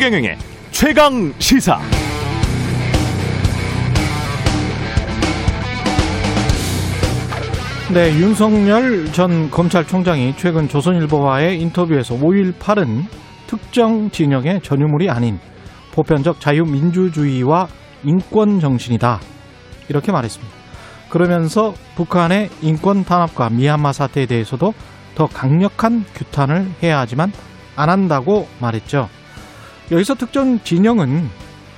최경영의 최강 시사. 네, 윤석열 전 검찰총장이 최근 조선일보와의 인터뷰에서 5.18은 특정 진영의 전유물이 아닌 보편적 자유민주주의와 인권 정신이다. 이렇게 말했습니다. 그러면서 북한의 인권 탄압과 미얀마 사태에 대해서도 더 강력한 규탄을 해야 하지만 안 한다고 말했죠. 여기서 특정 진영은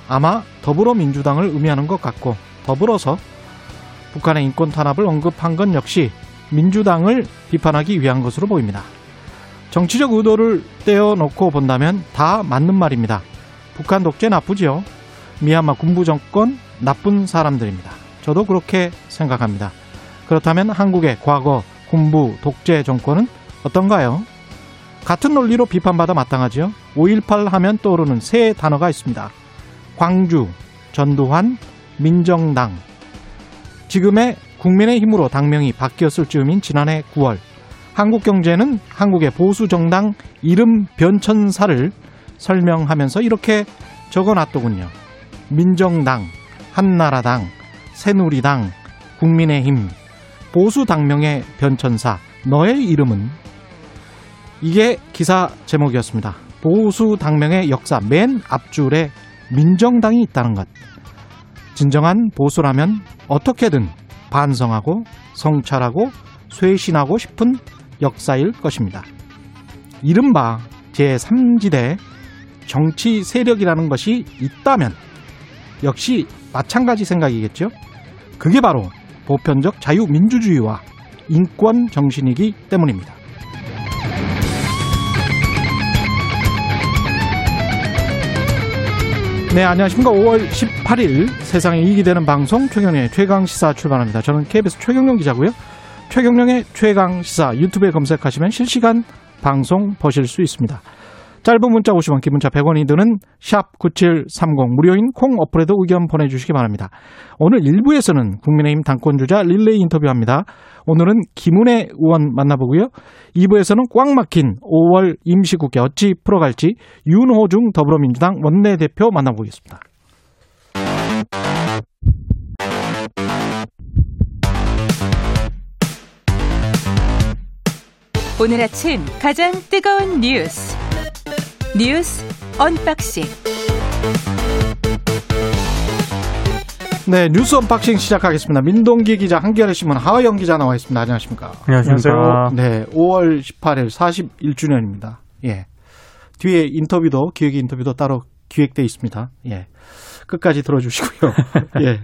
아마 더불어민주당을 의미하는 것 같고 더불어서 북한의 인권 탄압을 언급한 건 역시 민주당을 비판하기 위한 것으로 보입니다. 정치적 의도를 떼어놓고 본다면 다 맞는 말입니다. 북한 독재 나쁘지요. 미얀마 군부 정권 나쁜 사람들입니다. 저도 그렇게 생각합니다. 그렇다면 한국의 과거 군부 독재 정권은 어떤가요? 같은 논리로 비판받아 마땅하지요. 5.18 하면 떠오르는 세 단어가 있습니다. 광주, 전두환, 민정당. 지금의 국민의힘으로 당명이 바뀌었을 즈음인 지난해 9월 한국경제는 한국의 보수 정당 이름 변천사를 설명하면서 이렇게 적어놨더군요. 민정당, 한나라당, 새누리당, 국민의힘, 보수 당명의 변천사, 너의 이름은 이게 기사 제목이었습니다. 보수 당명의 역사 맨 앞줄에 민정당이 있다는 것. 진정한 보수라면 어떻게든 반성하고 성찰하고 쇄신하고 싶은 역사일 것입니다. 이른바 제3지대 정치 세력이라는 것이 있다면 역시 마찬가지 생각이겠죠. 그게 바로 보편적 자유민주주의와 인권 정신이기 때문입니다. 네, 안녕하십니까. 5월 18일 세상에 이익이 되는 방송 최경련의 최강시사 출발합니다. 저는 KBS 최경련 기자고요. 최경련의 최강시사 유튜브에 검색하시면 실시간 방송 보실 수 있습니다. 짧은 문자 50원, 기본자 100원이 드는 샵 9730 무료인 콩 어플에도 의견 보내주시기 바랍니다. 오늘 1부에서는 국민의힘 당권주자 릴레이 인터뷰합니다. 오늘은 김은혜 의원 만나보고요. 2부에서는 꽉 막힌 5월 임시국회 어찌 풀어갈지 윤호중 더불어민주당 원내대표 만나보겠습니다. 오늘 아침 가장 뜨거운 뉴스 뉴스 unboxing 네, 뉴스 unboxing 시작하겠습니다. 민동기 기자, 한겨레 신문 하어영 기자 나와 있습니다. 안녕하십니까? 안녕하세요. 네, 5월 18일 41주년입니다. 예. 뒤에 인터뷰도 기획 인터뷰도 따로 기획돼 있습니다. 예. 끝까지 들어주시고요. 예.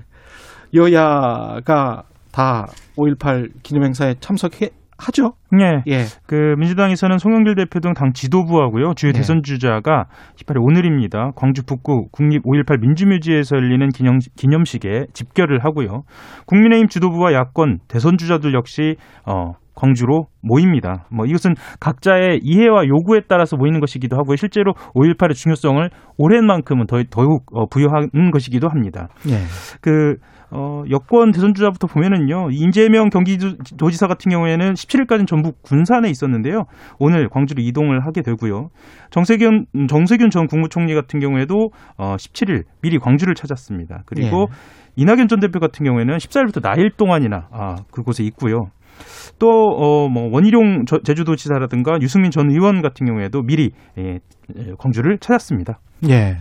여야가 다 5.18 기념행사에 참석해 하죠. 네. 예. 그 민주당에서는 송영길 대표 등 당 지도부하고요. 주요 네. 대선 주자가 18일 오늘입니다. 광주 북구 국립 5.18 민주묘지에서 열리는 기념, 기념식에 집결을 하고요. 국민의힘 지도부와 야권 대선 주자들 역시 어 광주로 모입니다. 뭐 이것은 각자의 이해와 요구에 따라서 모이는 것이기도 하고요. 실제로 5.18의 중요성을 오랜만큼은 더, 더욱 어, 부여하는 것이기도 합니다. 예. 그 어, 여권 대선 주자부터 보면은요, 이재명 경기도지사 같은 경우에는 17일까지는 전부 군산에 있었는데요. 오늘 광주로 이동을 하게 되고요. 정세균, 정세균 전 국무총리 같은 경우에도 어, 17일 미리 광주를 찾았습니다. 그리고 이낙연 전 대표 같은 경우에는 14일부터 나일 동안이나 아, 그곳에 있고요. 또, 어, 뭐, 원희룡 저- 제주도 지사라든가 유승민 전 의원 같은 경우에도 미리 예, 예, 광주를 찾았습니다. 예.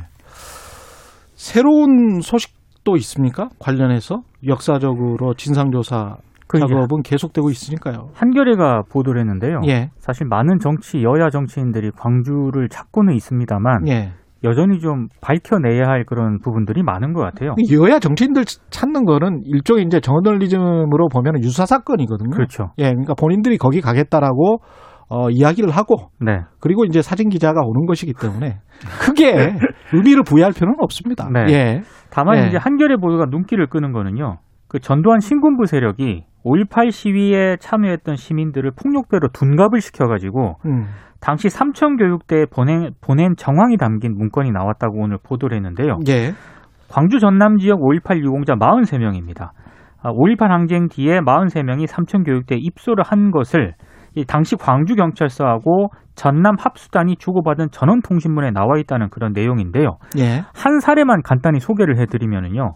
새로운 소식 도 있습니까? 관련해서 역사적으로 진상조사 그 작업은 계속되고 있으니까요. 한겨레가 보도를 했는데요. 예. 사실 많은 정치 여야 정치인들이 광주를 찾고는 있습니다만 예. 여전히 좀 밝혀내야 할 그런 부분들이 많은 것 같아요. 여야 정치인들 찾는 거는 일종의 이제 저널리즘으로 보면 유사 사건이거든요. 그렇죠. 예, 그러니까 본인들이 거기 가겠다라고 어, 이야기를 하고 네. 그리고 이제 사진 기자가 오는 것이기 때문에 크게 의미를 부여할 필요는 없습니다. 네. 예. 다만 예. 이제 한겨레 보도가 눈길을 끄는 거는요. 그 전두환 신군부 세력이 5.18 시위에 참여했던 시민들을 폭력배로 둔갑을 시켜가지고 음. 당시 삼천교육대에 보낸, 보낸 정황이 담긴 문건이 나왔다고 오늘 보도를 했는데요. 예. 광주 전남 지역 5.18 유공자 43명입니다. 5.18 항쟁 뒤에 43명이 삼천교육대에 입소를 한 것을 이 당시 광주 경찰서하고 전남 합수단이 주고받은 전원 통신문에 나와 있다는 그런 내용인데요. 예. 한 사례만 간단히 소개를 해드리면은요.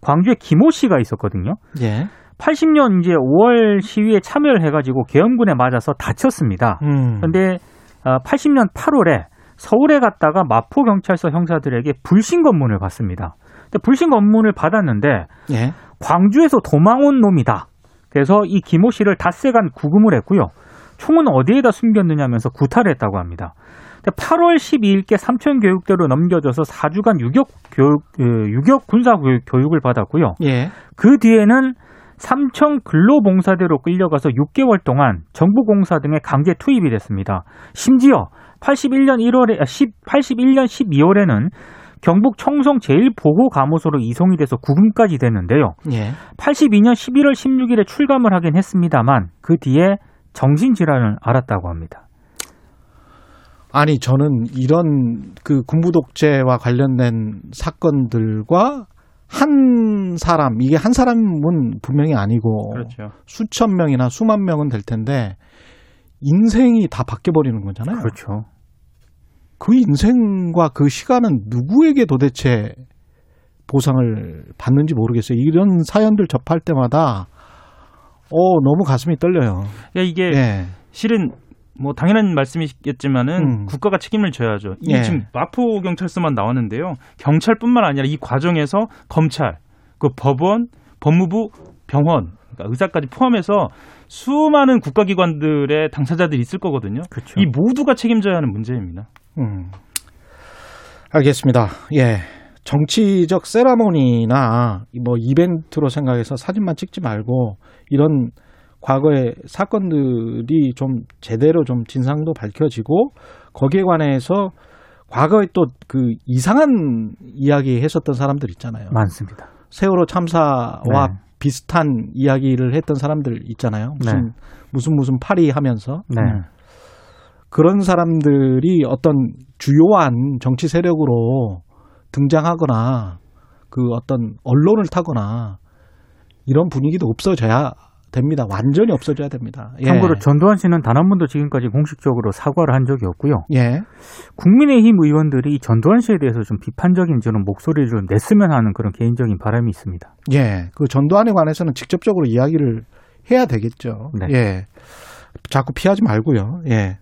광주에 김호 씨가 있었거든요. 예. 80년 이제 5월 시위에 참여를 해가지고 계엄군에 맞아서 다쳤습니다. 음. 그런데 80년 8월에 서울에 갔다가 마포 경찰서 형사들에게 불신 검문을 받습니다. 근데 불신 검문을 받았는데 예. 광주에서 도망 온 놈이다. 그래서 이 김호 씨를 닷새간 구금을 했고요. 총은 어디에다 숨겼느냐면서 구타를 했다고 합니다. 8월 12일께 삼천 교육대로 넘겨져서 4주간 유격 교육, 유격 군사 교육을 받았고요. 예. 그 뒤에는 삼청 근로봉사대로 끌려가서 6개월 동안 정부공사 등에 강제 투입이 됐습니다. 심지어 81년 1월에 10, 81년 12월에는 경북 청송 제1보호감호소로 이송이 돼서 구금까지 됐는데요. 예. 82년 11월 16일에 출감을 하긴 했습니다만 그 뒤에 정신질환을 앓았다고 합니다. 아니 저는 이런 그 군부 독재와 관련된 사건들과 한 사람 이게 한 사람은 분명히 아니고 그렇죠. 수천 명이나 수만 명은 될 텐데 인생이 다 바뀌어 버리는 거잖아요. 그렇죠. 그 인생과 그 시간은 누구에게 도대체 보상을 받는지 모르겠어요. 이런 사연들 접할 때마다 어 너무 가슴이 떨려요. 야, 이게 예. 실은 뭐 당연한 말씀이겠지만은 음. 국가가 책임을 져야죠. 이게 예. 지금 마포 경찰서만 나왔는데요. 경찰뿐만 아니라 이 과정에서 검찰, 그 법원, 법무부, 병원, 그러니까 의사까지 포함해서 수많은 국가기관들의 당사자들이 있을 거거든요. 그렇죠. 이 모두가 책임져야 하는 문제입니다. 음. 알겠습니다. 예. 정치적 세라모니나 뭐 이벤트로 생각해서 사진만 찍지 말고 이런 과거의 사건들이 좀 제대로 좀 진상도 밝혀지고 거기에 관해서 과거에 또 그 이상한 이야기 했었던 사람들 있잖아요. 많습니다. 세월호 참사와 네. 비슷한 이야기를 했던 사람들 있잖아요. 무슨 무슨 무슨 파리 하면서 네. 그런 사람들이 어떤 주요한 정치 세력으로 등장하거나 그 어떤 언론을 타거나 이런 분위기도 없어져야 됩니다. 완전히 없어져야 됩니다. 예. 참고로 전두환 씨는 단 한 번도 지금까지 공식적으로 사과를 한 적이 없고요. 예. 국민의힘 의원들이 이 전두환 씨에 대해서 좀 비판적인 저는 목소리를 좀 냈으면 하는 그런 개인적인 바람이 있습니다. 예. 그 전두환에 관해서는 직접적으로 이야기를 해야 되겠죠. 네. 예. 자꾸 피하지 말고요. 예.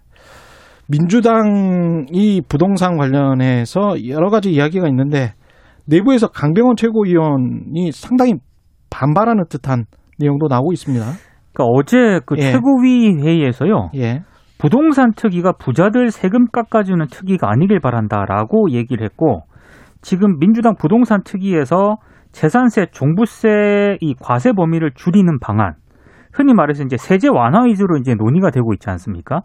민주당이 부동산 관련해서 여러 가지 이야기가 있는데 내부에서 강병원 최고위원이 상당히 반발하는 듯한 내용도 나오고 있습니다. 그러니까 어제 그 예. 최고위 회의에서요. 예. 부동산 특위가 부자들 세금 깎아주는 특위가 아니길 바란다라고 얘기를 했고 지금 민주당 부동산 특위에서 재산세, 종부세 이 과세 범위를 줄이는 방안, 흔히 말해서 이제 세제 완화 위주로 이제 논의가 되고 있지 않습니까?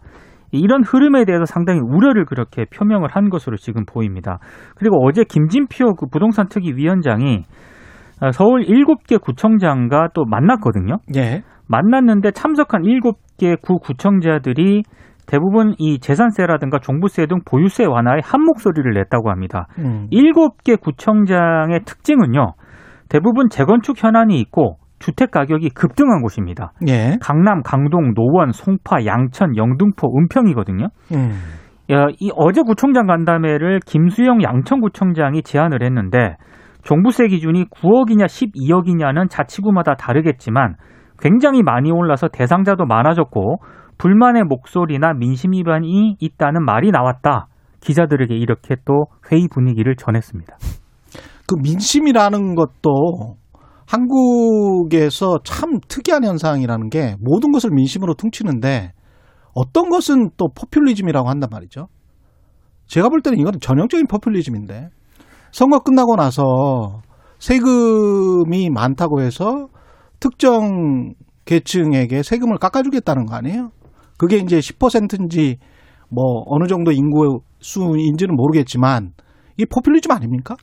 이런 흐름에 대해서 상당히 우려를 그렇게 표명을 한 것으로 지금 보입니다. 그리고 어제 김진표 그 부동산 특위 위원장이 아, 서울 7개 구청장과 또 만났거든요. 예. 만났는데 참석한 7개 구 구청장들이 대부분 이 재산세라든가 종부세 등 보유세 완화에 한 목소리를 냈다고 합니다. 음. 7개 구청장의 특징은요. 대부분 재건축 현안이 있고 주택 가격이 급등한 곳입니다. 예. 강남, 강동, 노원, 송파, 양천, 영등포, 은평이거든요. 음. 야, 이 어제 구청장 간담회를 김수영 양천구청장이 제안을 했는데 종부세 기준이 9억이냐 12억이냐는 자치구마다 다르겠지만 굉장히 많이 올라서 대상자도 많아졌고 불만의 목소리나 민심 위반이 있다는 말이 나왔다. 기자들에게 이렇게 또 회의 분위기를 전했습니다. 그 민심이라는 것도 한국에서 참 특이한 현상이라는 게 모든 것을 민심으로 퉁치는데 어떤 것은 또 포퓰리즘이라고 한단 말이죠. 제가 볼 때는 이거는 전형적인 포퓰리즘인데 선거 끝나고 나서 세금이 많다고 해서 특정 계층에게 세금을 깎아주겠다는 거 아니에요? 그게 이제 10%인지 뭐 어느 정도 인구 수인지는 모르겠지만 이게 포퓰리즘 아닙니까?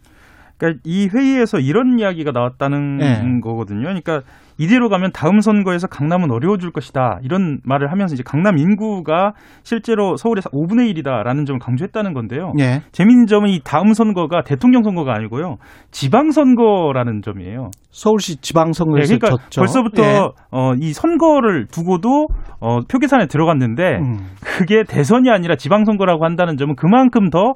그러니까 이 회의에서 이런 이야기가 나왔다는 네. 거거든요. 그러니까 이대로 가면 다음 선거에서 강남은 어려워질 것이다. 이런 말을 하면서 이제 강남 인구가 실제로 서울의 5분의 1이다라는 점을 강조했다는 건데요. 예. 재미있는 점은 이 다음 선거가 대통령 선거가 아니고요. 지방 선거라는 점이에요. 서울시 지방 선거에서 네, 그러니까 졌죠. 벌써부터 예. 어, 이 선거를 두고도 어, 표 계산에 들어갔는데 음. 그게 대선이 아니라 지방 선거라고 한다는 점은 그만큼 더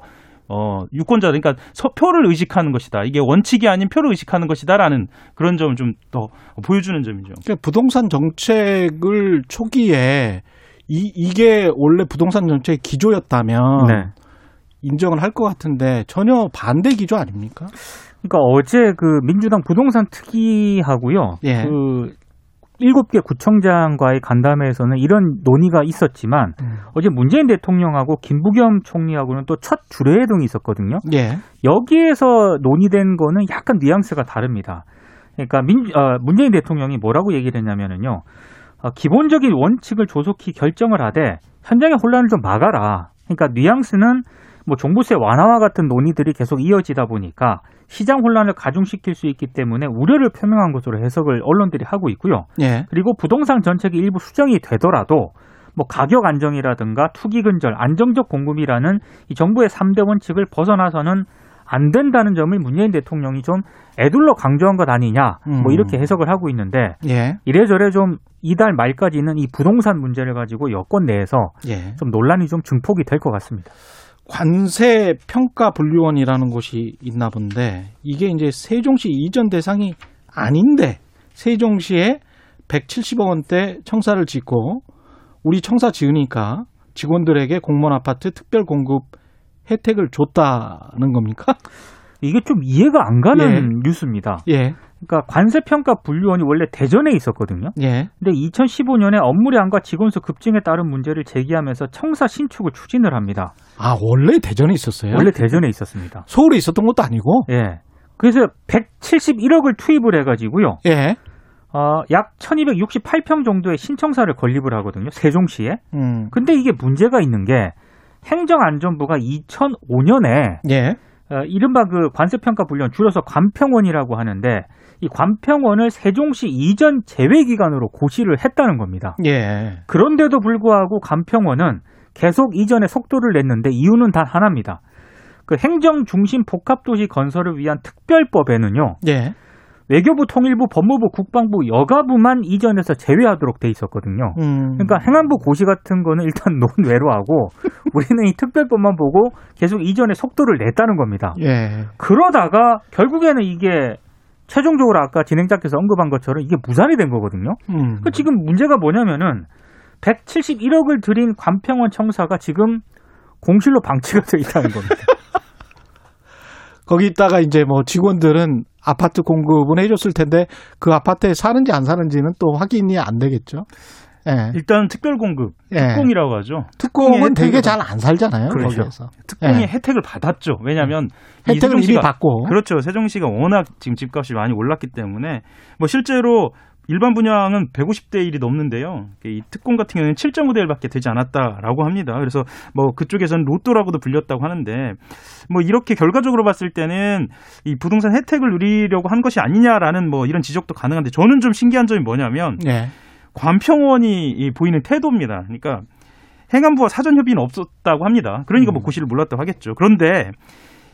어, 유권자, 그러니까 서, 표를 의식하는 것이다. 이게 원칙이 아닌 표를 의식하는 것이다라는 그런 점을 좀 더 보여주는 점이죠. 그러니까 부동산 정책을 초기에 이, 이게 원래 부동산 정책의 기조였다면 네. 인정을 할 것 같은데 전혀 반대 기조 아닙니까? 그러니까 어제 그 민주당 부동산 특위하고요. 예. 그 일곱 개 구청장과의 간담회에서는 이런 논의가 있었지만 음. 어제 문재인 대통령하고 김부겸 총리하고는 또 첫 주례회동이 있었거든요. 예. 여기에서 논의된 거는 약간 뉘앙스가 다릅니다. 그러니까 민, 어, 문재인 대통령이 뭐라고 얘기를 했냐면은요. 어, 기본적인 원칙을 조속히 결정을 하되 현장의 혼란을 좀 막아라. 그러니까 뉘앙스는 뭐 종부세 완화와 같은 논의들이 계속 이어지다 보니까 시장 혼란을 가중시킬 수 있기 때문에 우려를 표명한 것으로 해석을 언론들이 하고 있고요. 예. 그리고 부동산 정책이 일부 수정이 되더라도 뭐 가격 안정이라든가 투기 근절, 안정적 공급이라는 이 정부의 3대 원칙을 벗어나서는 안 된다는 점을 문재인 대통령이 좀 애둘러 강조한 것 아니냐. 음. 뭐 이렇게 해석을 하고 있는데 예. 이래저래 좀 이달 말까지는 이 부동산 문제를 가지고 여권 내에서 예. 좀 논란이 좀 증폭이 될 것 같습니다. 관세 평가 분류원이라는 곳이 있나 본데 이게 이제 세종시 이전 대상이 아닌데 세종시에 170억 원대 청사를 짓고 우리 청사 지으니까 직원들에게 공무원 아파트 특별 공급 혜택을 줬다는 겁니까? 이게 좀 이해가 안 가는 예. 뉴스입니다. 예. 그러니까 관세평가 분류원이 원래 대전에 있었거든요. 예. 근데 2015년에 업무량과 직원수 급증에 따른 문제를 제기하면서 청사 신축을 추진을 합니다. 아, 원래 대전에 있었어요? 원래 대전에 있었습니다. 서울에 있었던 것도 아니고? 예. 그래서 171억을 투입을 해 가지고요. 예. 어, 약 1268평 정도의 신청사를 건립을 하거든요. 세종시에. 음. 근데 이게 문제가 있는 게 행정안전부가 2005년에 예. 어, 이른바 그 관세평가 분류원 줄여서 관평원이라고 하는데 이 관평원을 세종시 이전 제외기관으로 고시를 했다는 겁니다. 예. 그런데도 불구하고 관평원은 계속 이전에 속도를 냈는데 이유는 단 하나입니다. 그 행정 중심 복합 도시 건설을 위한 특별법에는요. 예. 외교부, 통일부, 법무부, 국방부, 여가부만 이전에서 제외하도록 돼 있었거든요. 음. 그러니까 행안부 고시 같은 거는 일단 논외로 하고 우리는 이 특별법만 보고 계속 이전에 속도를 냈다는 겁니다. 예. 그러다가 결국에는 이게 최종적으로 아까 진행자께서 언급한 것처럼 이게 무산이 된 거거든요. 음. 그 지금 문제가 뭐냐면은 171억을 들인 관평원 청사가 지금 공실로 방치가 돼 있다는 겁니다. 거기다가 이제 뭐 직원들은 아파트 공급은 해줬을 텐데 그 아파트에 사는지 안 사는지는 또 확인이 안 되겠죠. 예. 일단 특별 공급, 예. 특공이라고 하죠. 특공은 되게 잘 안 살잖아요. 그렇죠. 거기에서. 특공이 예. 혜택을 받았죠. 왜냐하면 이 혜택을 이미 받고. 그렇죠. 세종시가 워낙 지금 집값이 많이 올랐기 때문에 뭐 실제로 일반 분양은 150대 1이 넘는데요. 이 특공 같은 경우는 7.5대 1밖에 되지 않았다라고 합니다. 그래서 뭐 그쪽에서는 로또라고도 불렸다고 하는데 뭐 이렇게 결과적으로 봤을 때는 이 부동산 혜택을 누리려고 한 것이 아니냐라는 뭐 이런 지적도 가능한데 저는 좀 신기한 점이 뭐냐면 예. 관평원이 이 보이는 태도입니다. 그러니까 행안부와 사전 협의는 없었다고 합니다. 그러니까 뭐 고시를 몰랐다고 하겠죠. 그런데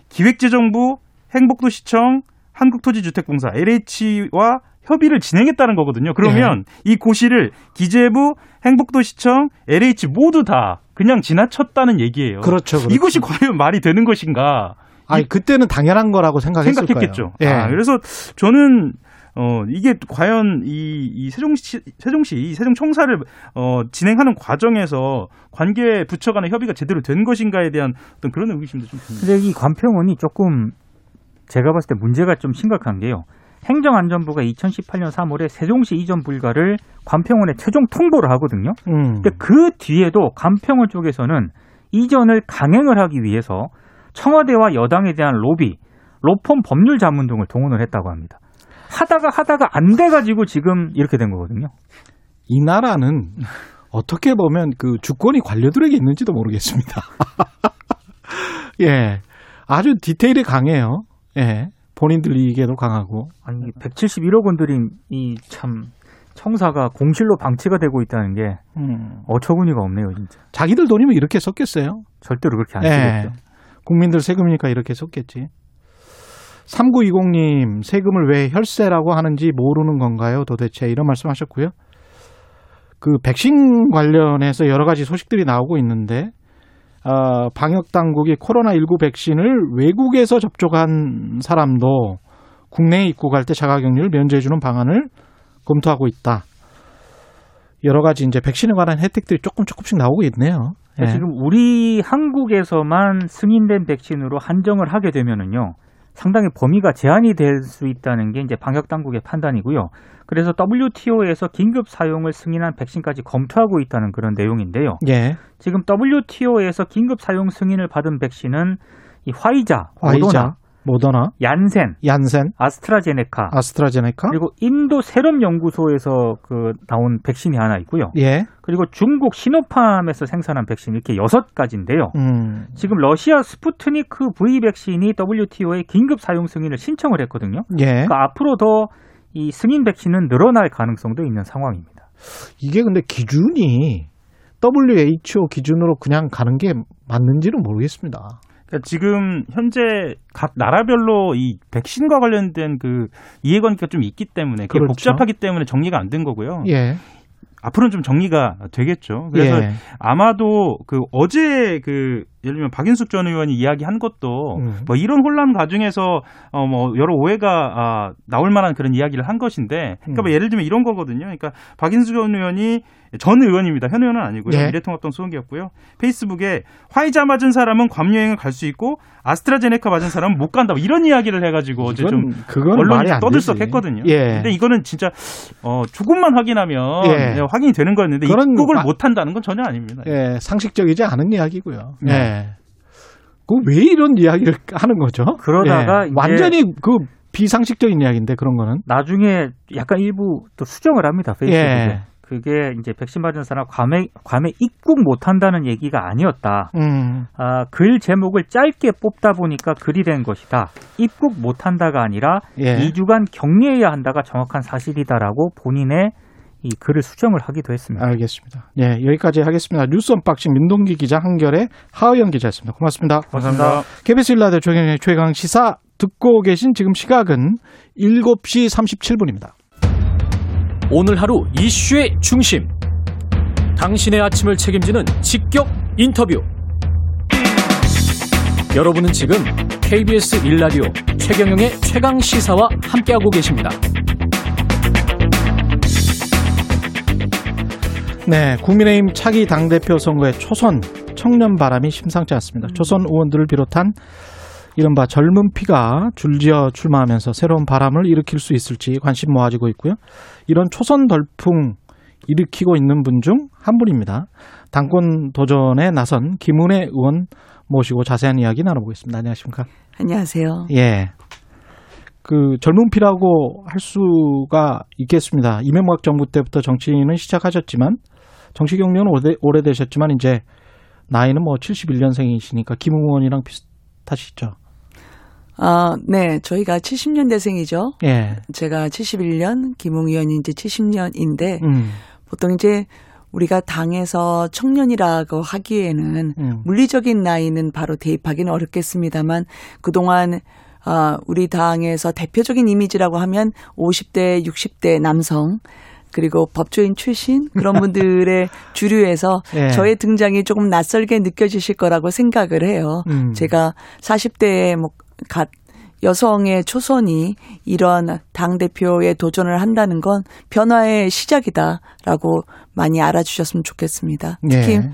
기획재정부, 행복도시청, 한국토지주택공사, LH와 협의를 진행했다는 거거든요. 그러면 이 고시를 기재부, 행복도시청, LH 모두 다 그냥 지나쳤다는 얘기예요. 그렇죠. 그렇죠. 이것이 과연 말이 되는 것인가? 아니 그때는 당연한 거라고 생각했을 생각했겠죠. 거예요. 예. 아, 그래서 저는 어 이게 과연 이, 이 세종시 세종시 이 세종청사를 어 진행하는 과정에서 관계 부처 간의 협의가 제대로 된 것인가에 대한 어떤 그런 의구심도 좀 듭니다. 근데 이 관평원이 조금 제가 봤을 때 문제가 좀 심각한 게요. 행정안전부가 2018년 3월에 세종시 이전 불가를 관평원에 최종 통보를 하거든요. 음. 근데 그 뒤에도 관평원 쪽에서는 이전을 강행을 하기 위해서 청와대와 여당에 대한 로비, 로펌 법률 자문 등을 동원을 했다고 합니다. 하다가 하다가 안 돼가지고 지금 이렇게 된 거거든요. 이 나라는 어떻게 보면 그 주권이 관료들에게 있는지도 모르겠습니다. 예. 아주 디테일이 강해요. 예. 본인들 이익에도 강하고. 아니 171억 원들이 이 참 청사가 공실로 방치가 되고 있다는 게 음. 어처구니가 없네요, 진짜. 자기들 돈이면 이렇게 썼겠어요. 절대로 그렇게 안 예. 쓰겠죠. 국민들 세금이니까 이렇게 썼겠지. 3920님, 세금을 왜 혈세라고 하는지 모르는 건가요? 도대체 이런 말씀 하셨고요. 그 백신 관련해서 여러 가지 소식들이 나오고 있는데, 어, 방역 당국이 코로나19 백신을 외국에서 접종한 사람도 국내에 입국할 때 자가격리를 면제해주는 방안을 검토하고 있다. 여러 가지 이제 백신에 관한 혜택들이 조금 조금씩 나오고 있네요. 예. 지금 우리 한국에서만 승인된 백신으로 한정을 하게 되면은요. 상당히 범위가 제한이 될 수 있다는 게 이제 방역 당국의 판단이고요. 그래서 WTO에서 긴급 사용을 승인한 백신까지 검토하고 있다는 그런 내용인데요. 예. 지금 WTO에서 긴급 사용 승인을 받은 백신은 이 화이자, 화이자, 모더나, 모더나, 얀센, 얀센, 아스트라제네카, 아스트라제네카, 그리고 인도 세럼 연구소에서 그 나온 백신이 하나 있고요. 예, 그리고 중국 시노팜에서 생산한 백신 이렇게 여섯 가지인데요. 음, 지금 러시아 스푸트니크 V 백신이 WTO에 긴급 사용 승인을 신청을 했거든요. 예. 그러니까 앞으로 더 이 승인 백신은 늘어날 가능성도 있는 상황입니다. 이게 근데 기준이 WHO 기준으로 그냥 가는 게 맞는지는 모르겠습니다. 그러니까 지금 현재 각 나라별로 이 백신과 관련된 그 이해관계가 좀 있기 때문에 그게 그렇죠. 복잡하기 때문에 정리가 안 된 거고요. 예, 앞으로는 좀 정리가 되겠죠. 그래서 예. 아마도 그 어제 그 예를 들면 박인숙 전 의원이 이야기한 것도 음. 뭐 이런 혼란 과정에서 어 뭐 여러 오해가 아 나올 만한 그런 이야기를 한 것인데 그러니까 뭐 음. 예를 들면 이런 거거든요. 그러니까 박인숙 전 의원이 전 의원입니다. 현 의원은 아니고요. 예. 미래통합당 수석이었고요. 페이스북에 화이자 맞은 사람은 괌 여행을 갈 수 있고 아스트라제네카 맞은 사람은 못 간다. 뭐 이런 이야기를 해가지고 어제 좀 언론이 떠들썩했거든요. 예. 근데 이거는 진짜 어 조금만 확인하면 예. 네, 확인이 되는 거였는데 입국을 마- 못 한다는 건 전혀 아닙니다. 예, 상식적이지 않은 이야기고요. 네. 예. 그왜 이런 이야기를 하는 거죠? 그러다가 예. 완전히 그 비상식적인 이야기인데 그런 거는. 나중에 약간 일부 또 수정을 합니다. 페이스북에. 예. 그게 이제 백신 맞은 사람 괌에 괌에 입국 못 한다는 얘기가 아니었다. 음, 아, 글 제목을 짧게 뽑다 보니까 글이 된 것이다. 입국 못 한다가 아니라 예. 2주간 격리해야 한다가 정확한 사실이다라고 본인의 이 글을 수정을 하기도 했습니다. 알겠습니다. 예, 여기까지 하겠습니다. 뉴스 unboxing 민동기 기자 한겨레 하어영 기자였습니다. 고맙습니다. 감사합니다. KBS 1라디오 최경영의 최강 시사 듣고 계신 지금 시각은 7시 37분입니다. 오늘 하루 이슈의 중심. 당신의 아침을 책임지는 직격 인터뷰. 여러분은 지금 KBS 일라디오 최경영의 최강 시사와 함께하고 계십니다. 네, 국민의힘 차기 당대표 선거의 초선 청년 바람이 심상치 않습니다. 초선 의원들을 비롯한 이른바 젊은 피가 줄지어 출마하면서 새로운 바람을 일으킬 수 있을지 관심 모아지고 있고요. 이런 초선 덜풍 일으키고 있는 분 중 한 분입니다. 당권 도전에 나선 김은혜 의원 모시고 자세한 이야기 나눠보겠습니다. 안녕하십니까? 안녕하세요. 예. 그 젊은 피라고 할 수가 있겠습니다. 이명박 정부 때부터 정치인은 시작하셨지만 정치 경력은 오래, 오래되셨지만 이제 나이는 뭐 71년생이시니까 김 의원이랑 비슷하시죠. 아, 네. 저희가 70년대생이죠. 예. 제가 71년, 김웅 의원이 이제 70년인데, 음. 보통 이제 우리가 당에서 청년이라고 하기에는 음. 물리적인 나이는 바로 대입하기는 어렵겠습니다만, 그동안 아, 우리 당에서 대표적인 이미지라고 하면 50대, 60대 남성, 그리고 법조인 출신 그런 분들의 주류에서 예. 저의 등장이 조금 낯설게 느껴지실 거라고 생각을 해요. 음. 제가 40대에 뭐갓 여성의 초선이 이런 당 대표에 도전을 한다는 건 변화의 시작이다라고 많이 알아주셨으면 좋겠습니다. 특히 예.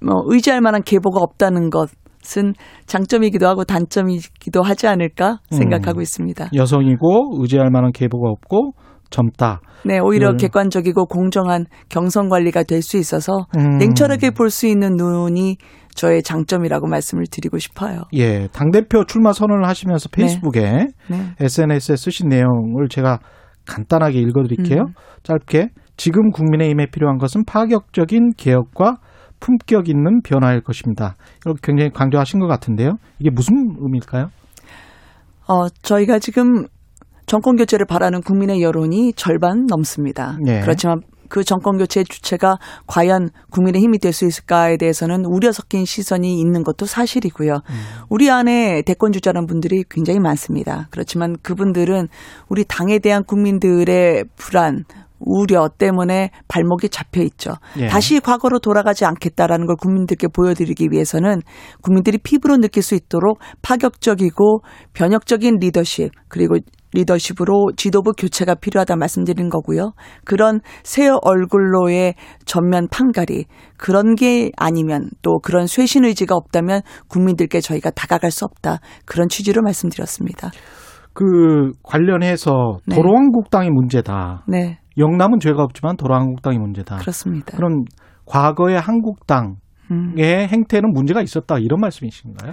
뭐 의지할 만한 계보가 없다는 것은 장점이기도 하고 단점이기도 하지 않을까 생각하고 음. 있습니다. 여성이고 의지할 만한 계보가 없고 젊다. 네, 오히려 음. 객관적이고 공정한 경선 관리가 될 수 있어서 음. 냉철하게 볼 수 있는 눈이 저의 장점이라고 말씀을 드리고 싶어요. 예. 당 대표 출마 선언을 하시면서 페이스북에 네. SNS에 쓰신 내용을 제가 간단하게 읽어드릴게요. 음. 짧게 지금 국민의힘에 필요한 것은 파격적인 개혁과 품격 있는 변화일 것입니다. 이렇게 굉장히 강조하신 것 같은데요. 이게 무슨 의미일까요? 어, 저희가 지금 정권 교체를 바라는 국민의 여론이 절반 넘습니다. 예. 그렇지만 그 정권 교체의 주체가 과연 국민의 힘이 될 수 있을까에 대해서는 우려 섞인 시선이 있는 것도 사실이고요. 우리 안에 대권 주자라는 분들이 굉장히 많습니다. 그렇지만 그분들은 우리 당에 대한 국민들의 불안, 우려 때문에 발목이 잡혀 있죠. 예. 다시 과거로 돌아가지 않겠다라는 걸 국민들께 보여드리기 위해서는 국민들이 피부로 느낄 수 있도록 파격적이고 변혁적인 리더십 그리고 리더십으로 지도부 교체가 필요하다 말씀드린 거고요. 그런 새 얼굴로의 전면 판가리 그런 게 아니면 또 그런 쇄신 의지가 없다면 국민들께 저희가 다가갈 수 없다 그런 취지로 말씀드렸습니다. 그 관련해서 네. 도로한국당이 문제다. 네, 영남은 죄가 없지만 도로한국당이 문제다. 그렇습니다. 그럼 과거의 한국당의 음. 행태는 문제가 있었다 이런 말씀이신가요?